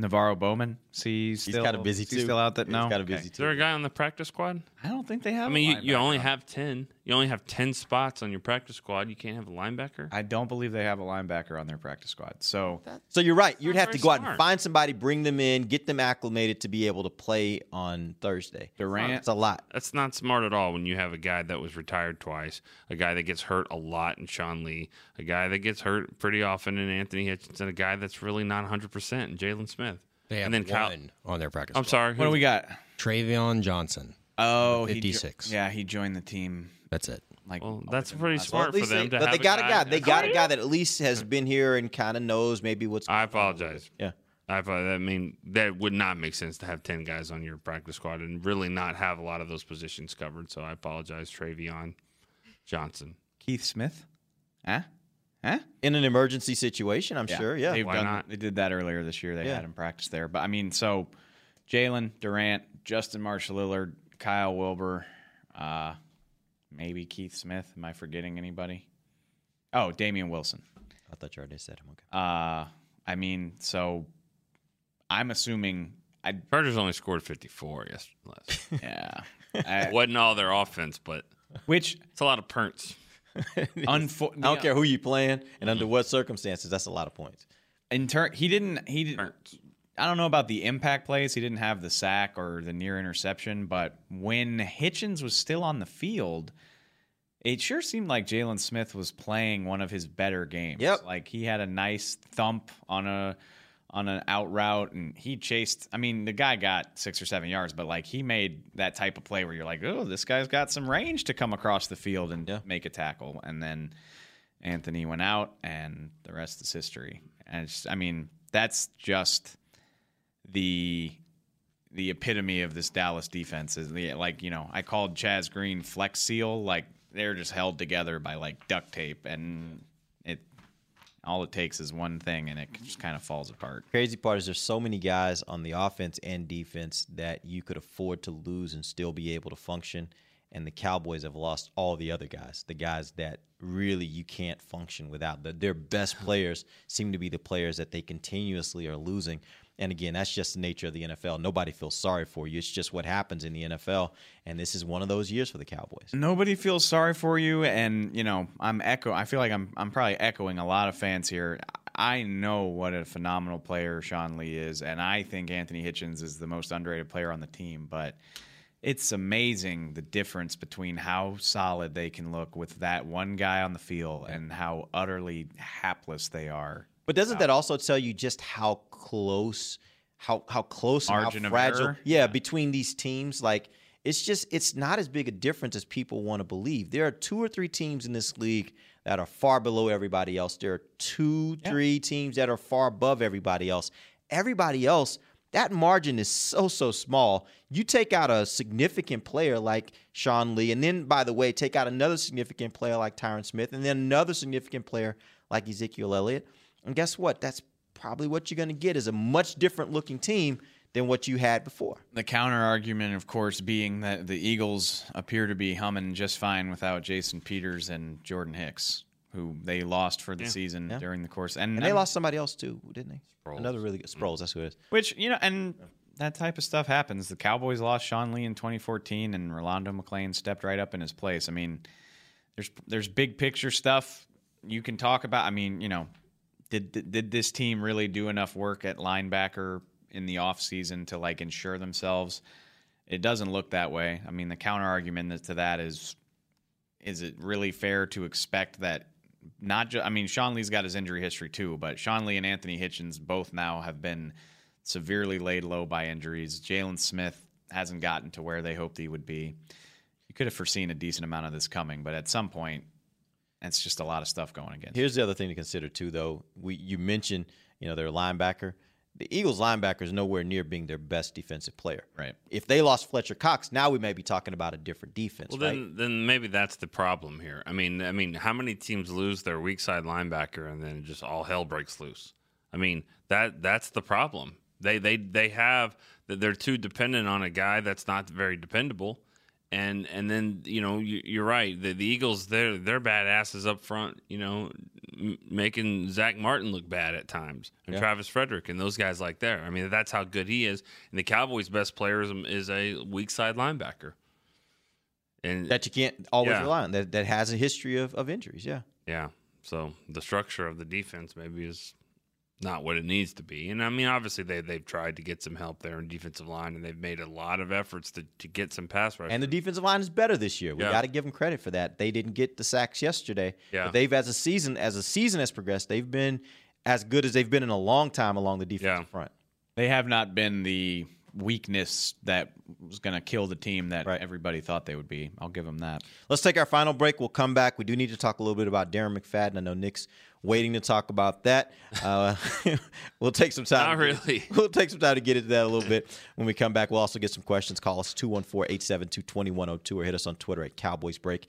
NaVorro Bowman, see, he's He's still kinda busy, is he too. Still out that He's no, kinda Okay. busy, Is there a guy on the practice squad? I don't think they have. I mean, a you, you only have ten. You only have ten spots on your practice squad. You can't have a linebacker. I don't believe they have a linebacker on their practice squad. So So you're right. You'd have to very go out and find somebody, bring them in, get them acclimated to be able to play on Thursday. Durant, It's a lot. That's not smart at all when you have a guy that was retired twice, a guy that gets hurt a lot in Sean Lee, a guy that gets hurt pretty often in Anthony Hitchens, a guy that's really not 100% in Jaylon Smith. They have and then Kyle- on their practice. I'm squad. sorry. what do we got? Travion Johnson. Oh, he jo- 56. yeah, he joined the team. That's it. Like, Well, oh, that's pretty the last- Well, smart at for least them they, to but have they got a guy guy. They got oh, a guy that at least has been here and kind of knows maybe what's. I apologize. Yeah. I, apo- I mean, that would not make sense to have 10 guys on your practice squad and really not have a lot of those positions covered. So I apologize, Travion Johnson. Keith Smith, huh? Huh? In an emergency situation, I'm sure. Yeah. They've Why done, not? They did that earlier this year. They Yeah. had him practice there. But I mean, so Jaylon Durant, Justin March-Lillard, Kyle Wilber, uh, maybe Keith Smith. Am I forgetting anybody? Oh, Damien Wilson. I thought you already said him. Okay. Uh, I mean, so I'm assuming I Chargers only scored 54 yesterday. yeah. I, Wasn't all their offense, but which it's a lot of punts. unfo- I don't care who you playing and under mm-hmm. what circumstances. That's a lot of points. in turn he didn't he didn't I don't know about the impact plays. He didn't have the sack or the near interception, but when Hitchens was still on the field, it sure seemed like Jaylon Smith was playing one of his better games. Yep. Like he had a nice thump on a on an out route and he chased I mean, the guy got six or seven yards, but like he made that type of play where you're like, Oh, this guy's got some range to come across the field and Yeah. make a tackle. And then Anthony went out and the rest is history. And it's, I mean, that's just the the epitome of this Dallas defense is the like you know I called Chaz Green flex seal like they're just held together by like duct tape and all it takes is one thing and it just kind of falls apart. Crazy part is there's so many guys on the offense and defense that you could afford to lose and still be able to function. And the Cowboys have lost all the other guys, the guys that really you can't function without. The, their best players seem to be the players that they continuously are losing. And again, that's just the nature of the NFL. Nobody feels sorry for you. It's just what happens in the NFL. And this is one of those years for the Cowboys. Nobody feels sorry for you, and you know I'm echo. I feel like I'm I'm probably echoing a lot of fans here. I know what a phenomenal player Sean Lee is, and I think Anthony Hitchens is the most underrated player on the team. But it's amazing the difference between how solid they can look with that one guy on the field and how utterly hapless they are. But doesn't that also tell you just how close, how how close, and Margin how of fragile? error? Yeah, between these teams, like it's just it's not as big a difference as people want to believe. There are two or three teams in this league that are far below everybody else. There are two, three teams that are far above everybody else. Everybody else, that margin is so so small. You take out a significant player like Sean Lee, and then by the way, take out another significant player like Tyron Smith, and then another significant player like Ezekiel Elliott. And guess what? That's probably what you're going to get is a much different looking team than what you had before. The counter argument, of course, being that the Eagles appear to be humming just fine without Jason Peters and Jordan Hicks, who they lost for the Yeah. season Yeah. during the course. And, And, they I'm- lost somebody else too, didn't they? Sproles. Another really good Sproles. That's who it is. Which you know, and that type of stuff happens. The Cowboys lost Sean Lee in 2014, and Rolando McClain stepped right up in his place. I mean, there's there's big picture stuff you can talk about. I mean, you know, did did, this team really do enough work at linebacker in the offseason to like ensure themselves? It doesn't look that way. I mean, the counter argument to that is is it really fair to expect that not just I mean Sean Lee's got his injury history too, but Sean Lee and Anthony Hitchens both now have been severely laid low by injuries. Jaylon Smith hasn't gotten to where they hoped he would be. You could have foreseen a decent amount of this coming, but at some point it's just a lot of stuff going against. Here's the other thing to consider too, though. We you mentioned you know their linebacker. The Eagles linebacker is nowhere near being their best defensive player. Right. If they lost Fletcher Cox, now we may be talking about a different defense. Well, right? then, then maybe that's the problem here. I mean, I mean, how many teams lose their weak side linebacker and then just all hell breaks loose? I mean, that that's the problem. They they they have they're too dependent on a guy that's not very dependable, and and then you know you, you're right. The, the Eagles they're they're badasses up front. You know, m- making Zack Martin look bad at times, and Yeah. Travis Frederick and those guys like there. I mean, that's how good he is. And the Cowboys' best player is, is a weak side linebacker. And that you can't always Yeah. rely on. That that has a history of, of injuries. Yeah. Yeah. So the structure of the defense maybe is not what it needs to be. And I mean, obviously they they've tried to get some help there in defensive line, and they've made a lot of efforts to, to get some pass rush. And the defensive line is better this year. We Yeah. got to give them credit for that. They didn't get the sacks yesterday. Yeah. But they've as a season as a season has progressed, they've been as good as they've been in a long time along the defensive front. They have not been the weakness that was going to kill the team that everybody thought they would be. I'll give them that. Let's take our final break. We'll come back. We do need to talk a little bit about Darren McFadden. I know Nick's waiting to talk about that. Uh, we'll take some time. Not really. We'll take some time to get into that a little bit. When we come back, we'll also get some questions. Call us 214 872 2102 or hit us on Twitter at Cowboys Break.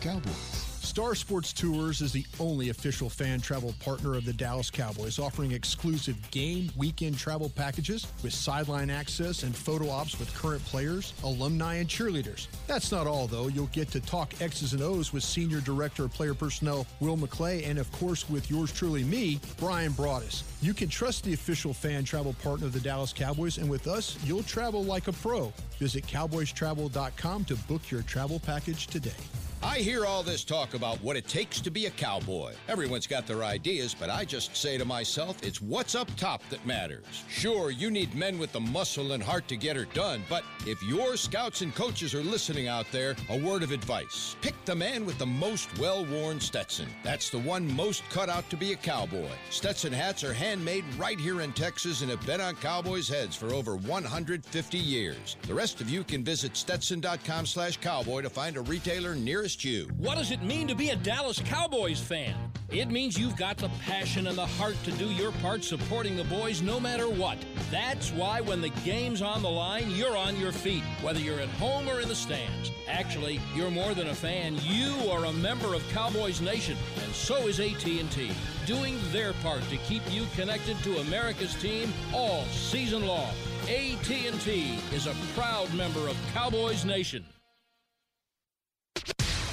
Cowboys. Star Sports Tours is the only official fan travel partner of the Dallas Cowboys, offering exclusive game weekend travel packages with sideline access and photo ops with current players, alumni, and cheerleaders. That's not all, though. You'll get to talk X's and O's with Senior Director of Player Personnel Will McClay, and of course, with yours truly, me, Brian Broaddus. You can trust the official fan travel partner of the Dallas Cowboys, and with us, you'll travel like a pro. Visit cowboystravel.com to book your travel package today. I hear all this talk about what it takes to be a cowboy. Everyone's got their ideas, but I just say to myself, it's what's up top that matters. Sure, you need men with the muscle and heart to get her done, but if your scouts and coaches are listening out there, a word of advice. Pick the man with the most well worn Stetson. That's the one most cut out to be a cowboy. Stetson hats are handmade right here in Texas and have been on cowboys' heads for over 150 years. The rest of you can visit stetson.com slash cowboy to find a retailer nearest you. What does it mean to be a Dallas Cowboys fan? It means you've got the passion and the heart to do your part supporting the boys no matter what. That's why when the game's on the line, you're on your feet, whether you're at home or in the stands. Actually, you're more than a fan. You are a member of Cowboys Nation, and so is AT&T, doing their part to keep you connected to America's team all season long. AT&T is a proud member of Cowboys Nation.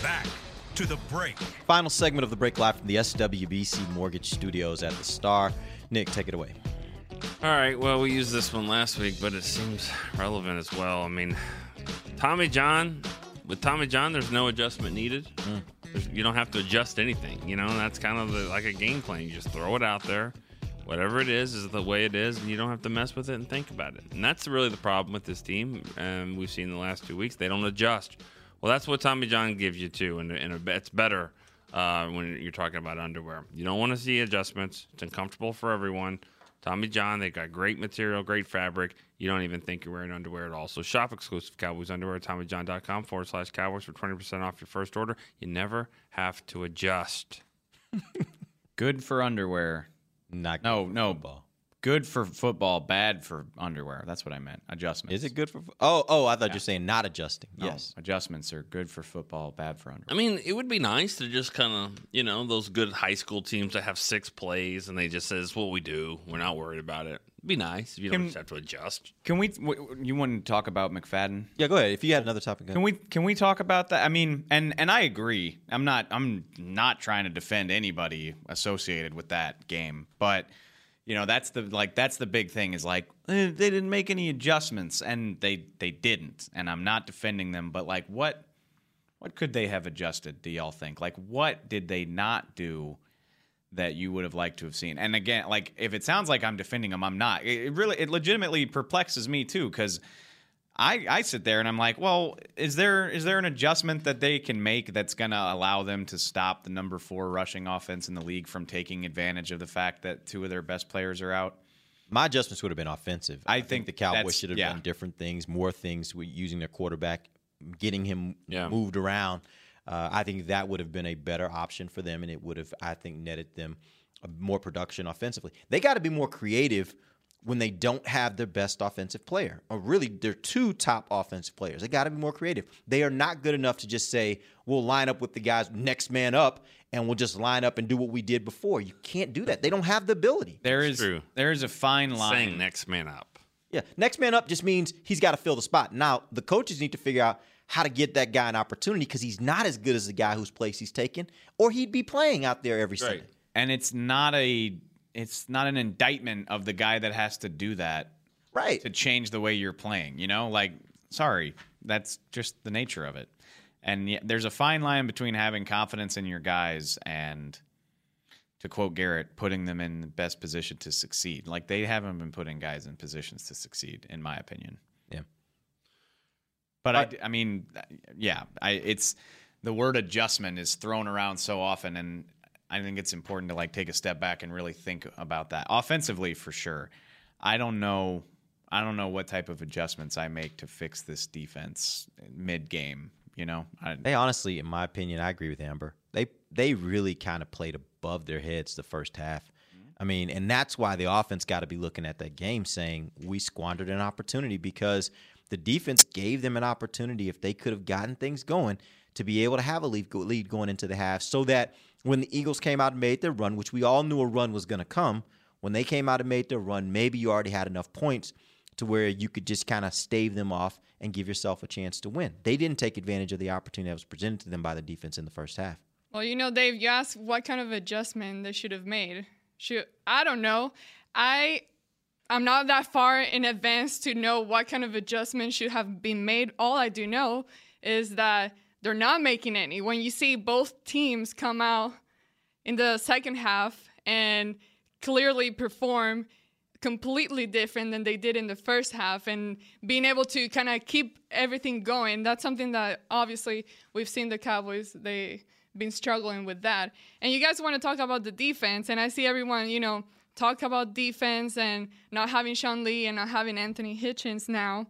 Back to the break. Final segment of the break live from the SWBC Mortgage Studios at the Star. Nick, take it away. All right. Well, we used this one last week, but it seems relevant as well. I mean, Tommy John, with Tommy John, there's no adjustment needed. Mm. There's, you don't have to adjust anything. You know, that's kind of the, like a game plan. You just throw it out there. Whatever it is, is the way it is, and you don't have to mess with it and think about it. And that's really the problem with this team. Um, we've seen the last two weeks; they don't adjust. Well, that's what Tommy John gives you too, and, and it's better uh, when you're talking about underwear. You don't want to see adjustments. It's uncomfortable for everyone. Tommy John, they've got great material, great fabric. You don't even think you're wearing underwear at all. So shop exclusive Cowboys underwear at TommyJohn.com forward slash Cowboys for 20% off your first order. You never have to adjust. Good for underwear. Not no, no. Football. Good for football, bad for underwear. That's what I meant. Adjustments. Is it good for? Oh, oh, I thought you were saying not adjusting. No, yes, adjustments are good for football, bad for underwear. I mean, it would be nice to just kind of, you know, those good high school teams that have six plays and they just says what we do. We're not worried about it. It'd be nice if you don't just have to adjust. Can we? w- You want to talk about McFadden? Yeah, go ahead. If you had another topic, go Can we? Can we talk about that? I mean, and and I agree. I'm not. I'm not trying to defend anybody associated with that game, but you know that's the like that's the big thing is like eh, they didn't make any adjustments and they they didn't and I'm not defending them but like what what could they have adjusted do y'all think? Like what did they not do that you would have liked to have seen? And again like if it sounds like I'm defending them I'm not. It, it really it legitimately perplexes me too because I, I sit there and I'm like, well, is there is there an adjustment that they can make that's going to allow them to stop the number four rushing offense in the league from taking advantage of the fact that two of their best players are out? My adjustments would have been offensive. I I, think, think the Cowboys should have yeah. done different things, more things using their quarterback, getting him Yeah. moved around. Uh, I think that would have been a better option for them, and it would have, I think, netted them more production offensively. They got to be more creative when they don't have their best offensive player, or really their two top offensive players. They got to be more creative. They are not good enough to just say, we'll line up with the guys next man up and we'll just line up and do what we did before. You can't do that. They don't have the ability. There is true. there is a fine line. Saying next man up. Yeah, next man up just means he's got to fill the spot. Now, the coaches need to figure out how to get that guy an opportunity because he's not as good as the guy whose place he's taken, or he'd be playing out there every Sunday. and it's not a it's not an indictment of the guy that has to do that right. to change the way you're playing you know? Like sorry that's just the nature of it. And yeah, there's a fine line between having confidence in your guys and to quote Garrett putting them in the best position to succeed. Like they haven't been putting guys in positions to succeed in my opinion. Yeah. but I, I mean, yeah, I, it's the word adjustment is thrown around so often, and I think it's important to like take a step back and really think about that. Offensively, for sure, I don't know, I don't know what type of adjustments I make to fix this defense mid game. You know, I, They honestly, in my opinion, I agree with Ambar. They they really kind of played above their heads the first half. Mm-hmm. I mean, and that's why the offense got to be looking at that game saying we squandered an opportunity because the defense gave them an opportunity if they could have gotten things going to be able to have a lead, going into the half so that when the Eagles came out and made their run, which we all knew a run was going to come, when they came out and made their run, maybe you already had enough points to where you could just kind of stave them off and give yourself a chance to win. They didn't take advantage of the opportunity that was presented to them by the defense in the first half. Well, you know, Dave, you asked what kind of adjustment they should have made. Should I don't know. I I'm not that far in advance to know what kind of adjustments should have been made. All I do know is that they're not making any. When you see both teams come out in the second half and clearly perform completely different than they did in the first half and being able to kind of keep everything going that's something that obviously we've seen the cowboys They've been struggling with that and you guys want to talk about the defense and i see everyone you know talk about defense and not having sean lee and not having anthony hitchens now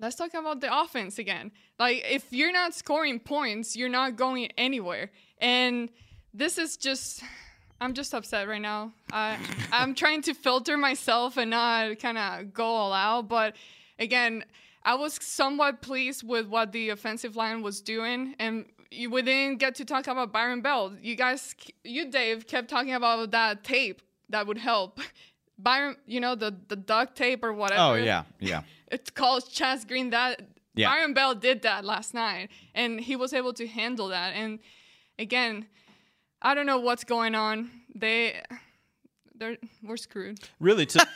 let's talk about the offense again like if you're not scoring points you're not going anywhere and this is just I'm just upset right now. I I'm trying to filter myself and not kind of go all out. But again, I was somewhat pleased with what the offensive line was doing, and you, we didn't get to talk about Byron Bell. You guys, you Dave, kept talking about that tape that would help. Byron, you know the the duct tape or whatever. oh yeah, yeah. It's called Chaz Green. That Yeah. Byron Bell did that last night, and he was able to handle that. And again, I don't know what's going on. They, they're we're screwed. Really, to,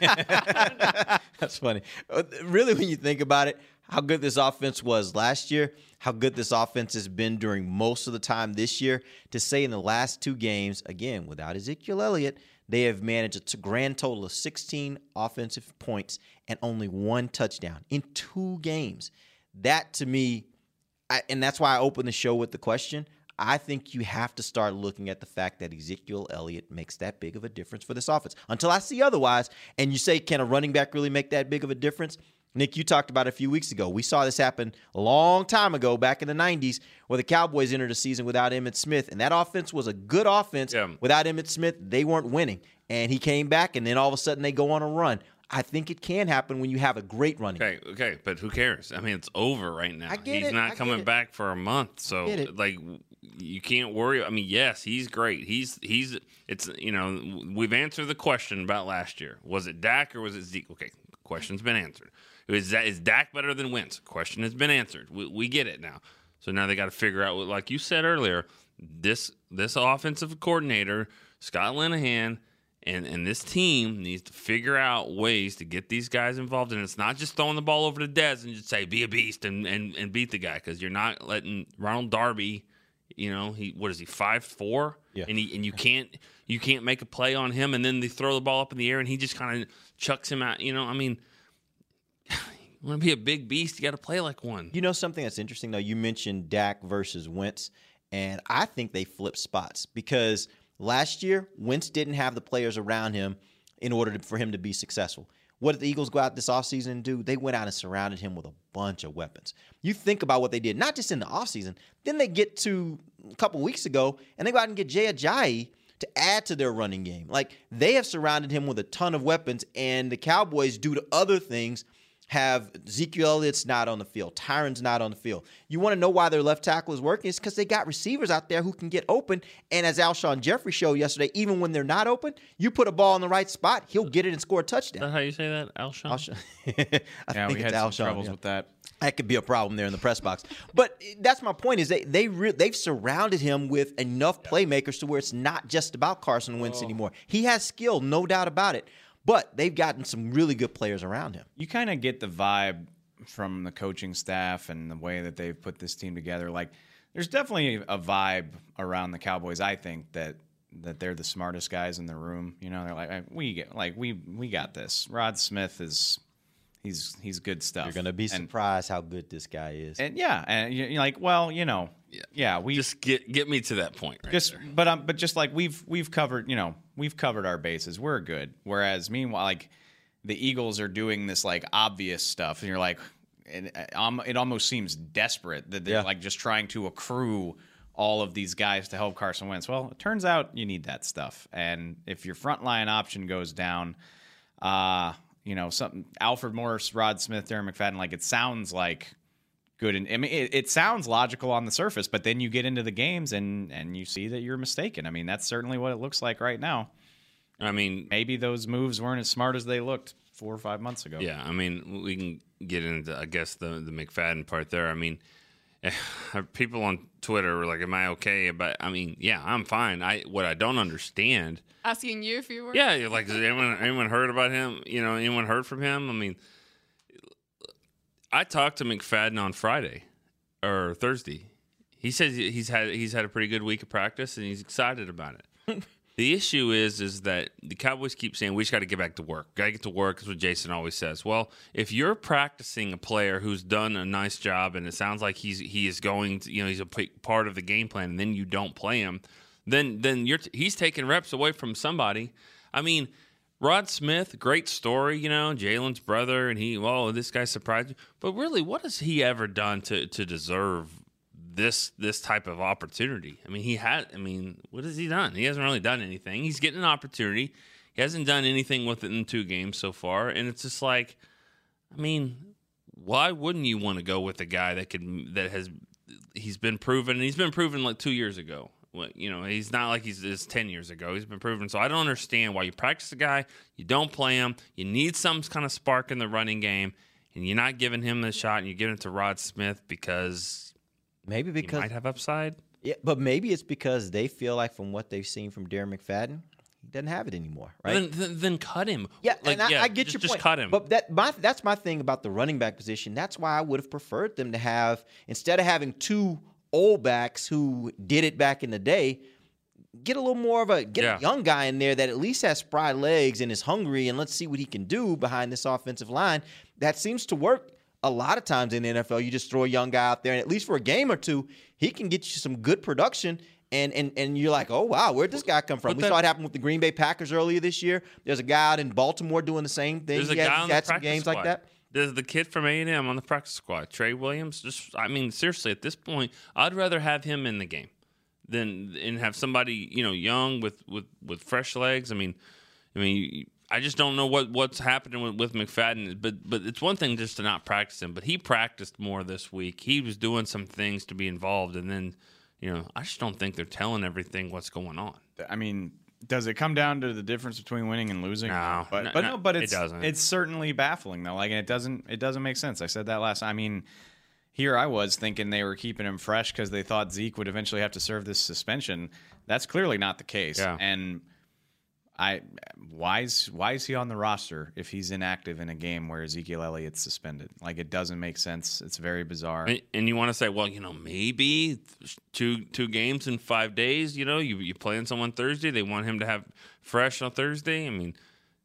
that's funny. Uh, Really, when you think about it, how good this offense was last year, how good this offense has been during most of the time this year, to say in the last two games, again, without Ezekiel Elliott, they have managed a grand total of 16 offensive points and only one touchdown in two games. That to me, I, and that's why I opened the show with the question. I think you have to start looking at the fact that Ezekiel Elliott makes that big of a difference for this offense. Until I see otherwise, and you say, can a running back really make that big of a difference? Nick, you talked about a few weeks ago. We saw this happen a long time ago, back in the 90s, where the Cowboys entered the season without Emmitt Smith. And that offense was a good offense. Without Emmitt Smith, they weren't winning. And he came back, and then all of a sudden they go on a run. I think it can happen when you have a great running. Okay, okay, but who cares? I mean, it's over right now. I get he's it, not coming back for a month, so like you can't worry. I mean, yes, he's great. He's he's it's you know we've answered the question about last year. Was it Dak or was it Zeke? Okay, question's been answered. Is that is Dak better than Wentz? Question has been answered. We, we get it now. So now they got to figure out, what, like you said earlier, this this offensive coordinator Scott Linehan and and this team needs to figure out ways to get these guys involved. And it's not just throwing the ball over to Dez and just say be a beast and and, and beat the guy because you're not letting Ronald Darby. You know he what is he five four? Yeah. And he and you can't you can't make a play on him and then they throw the ball up in the air and he just kind of chucks him out. You know I mean. You want to be a big beast, you got to play like one. You know something that's interesting though. You mentioned Dak versus Wentz, and I think they flipped spots because last year Wentz didn't have the players around him in order to, for him to be successful. What did the Eagles go out this offseason and do? They went out and surrounded him with a bunch of weapons. You think about what they did, not just in the offseason. Then they get to a couple weeks ago and they go out and get Jay Ajayi to add to their running game. Like they have surrounded him with a ton of weapons, and the Cowboys, due to other things, have Ezekiel Elliott's not on the field. Tyron's not on the field. You want to know why their left tackle is working? It's because they got receivers out there who can get open. And as Alshon Jeffery showed yesterday, even when they're not open, you put a ball in the right spot, he'll get it and score a Is touchdown. that how you say that, Alshon? Alshon. I Yeah, think we it's had some Alshon, troubles yeah. with that. That could be a problem there in the press box. But that's my point: is they they re- they've surrounded him with enough playmakers to where it's not just about Carson Wentz Oh. anymore. He has skill, no doubt about it. But they've gotten some really good players around him. You kind of get the vibe from the coaching staff and the way that they've put this team together. Like, there's definitely a vibe around the Cowboys. I think that that they're the smartest guys in the room. You know, they're like, we get like we we got this. Rod Smith is he's he's good stuff. You're going to be And- surprised how good this guy is. And yeah, and you- you're like, well, you know, yeah, we just get get me to that point. Right just there. but um, but just like we've we've covered, you know, we've covered our bases. We're good. Whereas meanwhile, like the Eagles are doing this like obvious stuff, and you're like, it, um, it almost seems desperate that they're Yeah. like just trying to accrue all of these guys to help Carson Wentz. Well, it turns out you need that stuff, and if your frontline option goes down, uh, you know, something Alfred Morris, Rod Smith, Darren McFadden, like it sounds like good and I mean it, it sounds logical on the surface, but then you get into the games and and you see that you're mistaken. I mean, that's certainly what it looks like right now. I mean, maybe those moves weren't as smart as they looked four or five months ago. Yeah, I mean, we can get into, I guess, the the McFadden part there. I mean, people on Twitter were like, "Am I okay?" But I mean, yeah, I'm fine. I what I don't understand. Asking you if you were. Yeah, you're like, has anyone anyone heard about him? You know, anyone heard from him? I mean, I talked to McFadden on Friday or Thursday. He says he's had he's had a pretty good week of practice and he's excited about it. the issue is is that the Cowboys keep saying we just got to get back to work. Got to get to work. Is what Jason always says. Well, if you're practicing a player who's done a nice job and it sounds like he's he is going, to, you know, he's a part of the game plan, and then you don't play him, then then you're he's taking reps away from somebody. I mean. Rod Smith, great story, you know, Jaylon's brother, and he, well, this guy surprised you. But really, what has he ever done to to deserve this this type of opportunity? I mean, he had, I mean, what has he done? He hasn't really done anything. He's getting an opportunity. He hasn't done anything with it in two games so far, and it's just like, I mean, why wouldn't you want to go with a guy that could that has he's been proven and he's been proven like two years ago. You know, he's not like he's it's ten years ago. He's been proven. So I don't understand why you practice a guy, you don't play him, you need some kind of spark in the running game, and you're not giving him the shot and you're giving it to Rod Smith because maybe because he might have upside. Yeah, but maybe it's because they feel like from what they've seen from Darren McFadden, he doesn't have it anymore, right? Then, then, then cut him. Yeah, like, and I, yeah, I get just, your just point. cut him. But that my that's my thing about the running back position. That's why I would have preferred them to have instead of having two old backs who did it back in the day, get a little more of a get Yeah. a young guy in there that at least has spry legs and is hungry, and let's see what he can do behind this offensive line. That seems to work a lot of times in the NFL, you just throw a young guy out there, and at least for a game or two, he can get you some good production. And, and and you're like, oh wow, where'd this guy come from? But we that- saw it happen with the Green Bay Packers earlier this year. There's a guy out in Baltimore doing the same thing. There's he a had, guy on had some games squad. like that. There's the kid from A and M on the practice squad, Trey Williams. Just, I mean, seriously, at this point, I'd rather have him in the game than and have somebody you know young with with with fresh legs. I mean, I mean, I just don't know what what's happening with, with McFadden. But but it's one thing just to not practice him, but he practiced more this week. He was doing some things to be involved, and then you know, I just don't think they're telling everything what's going on. I mean, does it come down to the difference between winning and losing? No, but no, but no, but it doesn't. it's certainly baffling though. Like, and it doesn't it doesn't make sense. I said that last. I mean, here I was thinking they were keeping him fresh because they thought Zeke would eventually have to serve this suspension. That's clearly not the case. Yeah. And I why is why is he on the roster if he's inactive in a game where Ezekiel Elliott's suspended? Like, it doesn't make sense. It's very bizarre. And, and you want to say, well, you know, maybe two two games in five days. You know, you you playing someone Thursday, they want him to have fresh on Thursday. I mean,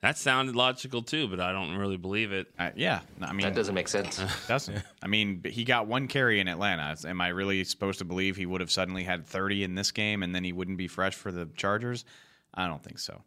that sounded logical too, but I don't really believe it. Uh, yeah, I mean That doesn't make sense. doesn't. I mean, he got one carry in Atlanta. Am I really supposed to believe he would have suddenly had 30 in this game and then he wouldn't be fresh for the Chargers? I don't think so.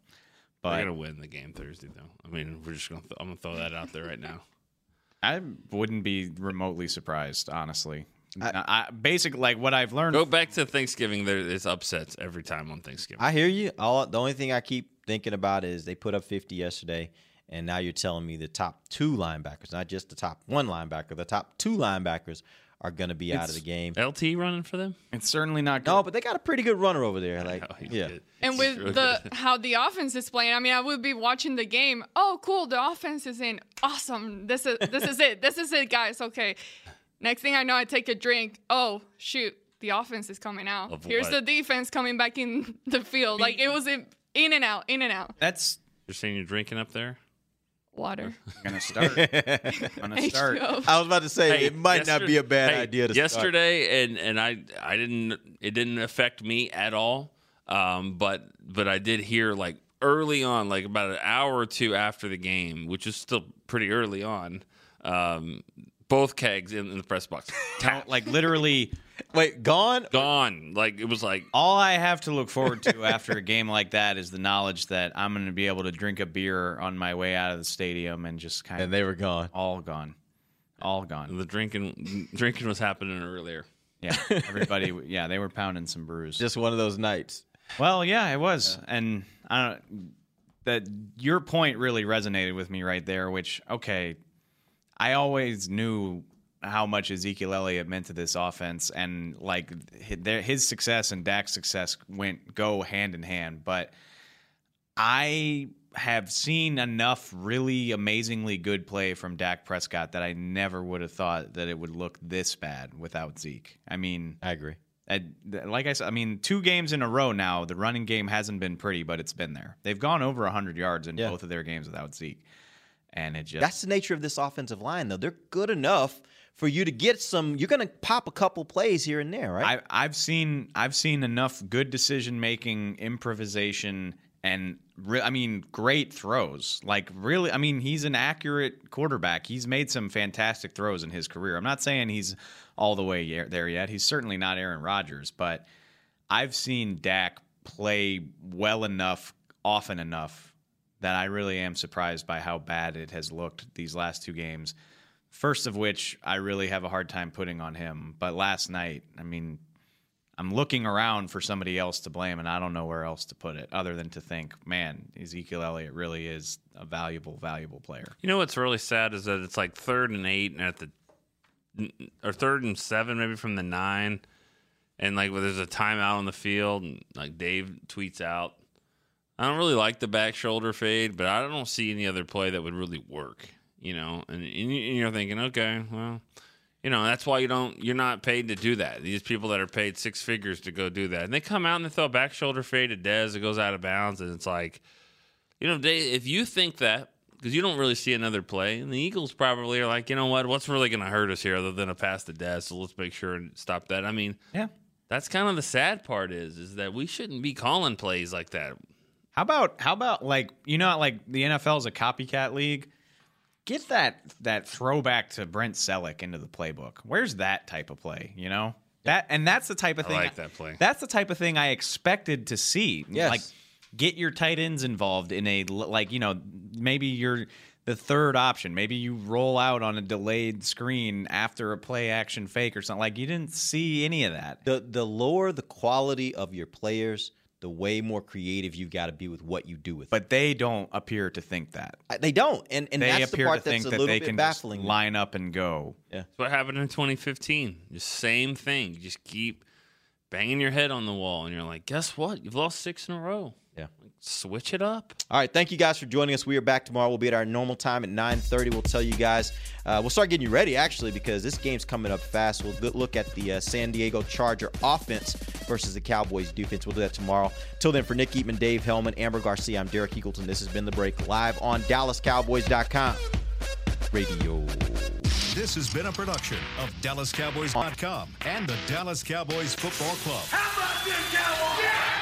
They're gonna win the game Thursday, though. I mean, we're just gonna th- I'm gonna throw that out there right now. I wouldn't be remotely surprised, honestly. I, I, basic like what I've learned. Go back to Thanksgiving. There is upsets every time on Thanksgiving. I hear you. All the only thing I keep thinking about is they put up 50 yesterday, and now you're telling me the top two linebackers, not just the top one linebacker, the top two linebackers are going to be out of the game. LT running for them? It's certainly not. No, but they got a pretty good runner over there. Like, yeah. And with the how the offense is playing, I mean, I would be watching the game. Oh, cool! The offense is in. Awesome. This is this is it. This is it, guys. Okay. Next thing I know, I take a drink. Oh shoot! The offense is coming out. Of Here's what? the defense coming back in the field. Like it was in, in and out, in and out. That's You're saying you're drinking up there? Water. gonna start. gonna start. H2O. I was about to say Hey, it might not be a bad hey, idea to start. yesterday, and and I I didn't it didn't affect me at all. Um, but but I did hear like early on, like about an hour or two after the game, which is still pretty early on. Um, both kegs in, in the press box, No, like literally. Wait, gone? gone. Like it was like All I have to look forward to after a game like that is the knowledge that I'm going to be able to drink a beer on my way out of the stadium and just kind of And they were gone. all gone, all gone. the drinking drinking was happening earlier. Yeah, everybody. yeah, they were pounding some brews. Just one of those nights. Well, yeah, it was, and I don't. That your point really resonated with me right there. Which okay, I always knew how much Ezekiel Elliott meant to this offense, and like his, success and Dak's success went go hand in hand. But I have seen enough really amazingly good play from Dak Prescott that I never would have thought that it would look this bad without Zeke. I mean, I agree. I- like I said, I mean, two games in a row now, the running game hasn't been pretty, but it's been there. They've gone over 100 yards in Yeah. both of their games without Zeke. And it just. That's the nature of this offensive line, though. They're good enough for you to get some. You're going to pop a couple plays here and there, right? I, I've seen I've seen enough good decision making, improvisation, and re- I mean great throws. Like really, I mean he's an accurate quarterback. He's made some fantastic throws in his career. I'm not saying he's all the way there yet. He's certainly not Aaron Rodgers, but I've seen Dak play well enough, often enough that I really am surprised by how bad it has looked these last two games. First of which I really have a hard time putting on him. But last night, I mean, I'm looking around for somebody else to blame, and I don't know where else to put it other than to think, man, Ezekiel Elliott really is a valuable, valuable player. You know what's really sad is that it's like third and eight, and at the or third and seven, maybe from the nine, and like there's a timeout on the field, and like Dave tweets out, I don't really like the back shoulder fade, but I don't see any other play that would really work. You know, and, and you- and you're thinking, okay, well, you know, that's why you don't, you're not paid to do that. These people that are paid six figures to go do that, and they come out and they throw a back shoulder fade at Dez, it goes out of bounds, and it's like, you know, Dave, if you think that, because you don't really see another play, and the Eagles probably are like, you know what, what's really going to hurt us here other than a pass to Dez? So let's make sure and stop that. I mean, Yeah. that's kind of the sad part is, is that we shouldn't be calling plays like that. How about how about like you know like the NFL is a copycat league. get that that throwback to Brent Celek into the playbook. Where's that type of play? You know that, and that's the type of thing. I thing. like that play. That's the type of thing I expected to see. Yes. Like get your tight ends involved in a like you know maybe you're the third option. Maybe you roll out on a delayed screen after a play action fake or something. Like you didn't see any of that. The the lower the quality of your players, the way more creative you've got to be with what you do with. But they don't appear to think that. They don't, and and they that's the appear part to think that's a that little they bit can baffling. just line up and go. Yeah. That's what happened in 2015. The same thing. You just keep banging your head on the wall, and you're like, guess what? You've lost six in a row. Yeah. Switch it up. All right, thank you guys for joining us. We are back tomorrow. We'll be at our normal time at 9:30. We'll tell you guys. Uh, we'll start getting you ready actually because this game's coming up fast. We'll go- look at the uh, San Diego Charger offense versus the Cowboys defense. We'll do that tomorrow. Till then, for Nick Eatman, Dave Helman, Ambar Garcia, I'm Derek Eagleton. This has been the break live on DallasCowboys.com radio. This has been a production of DallasCowboys.com and the Dallas Cowboys Football Club. How about this, Cowboys?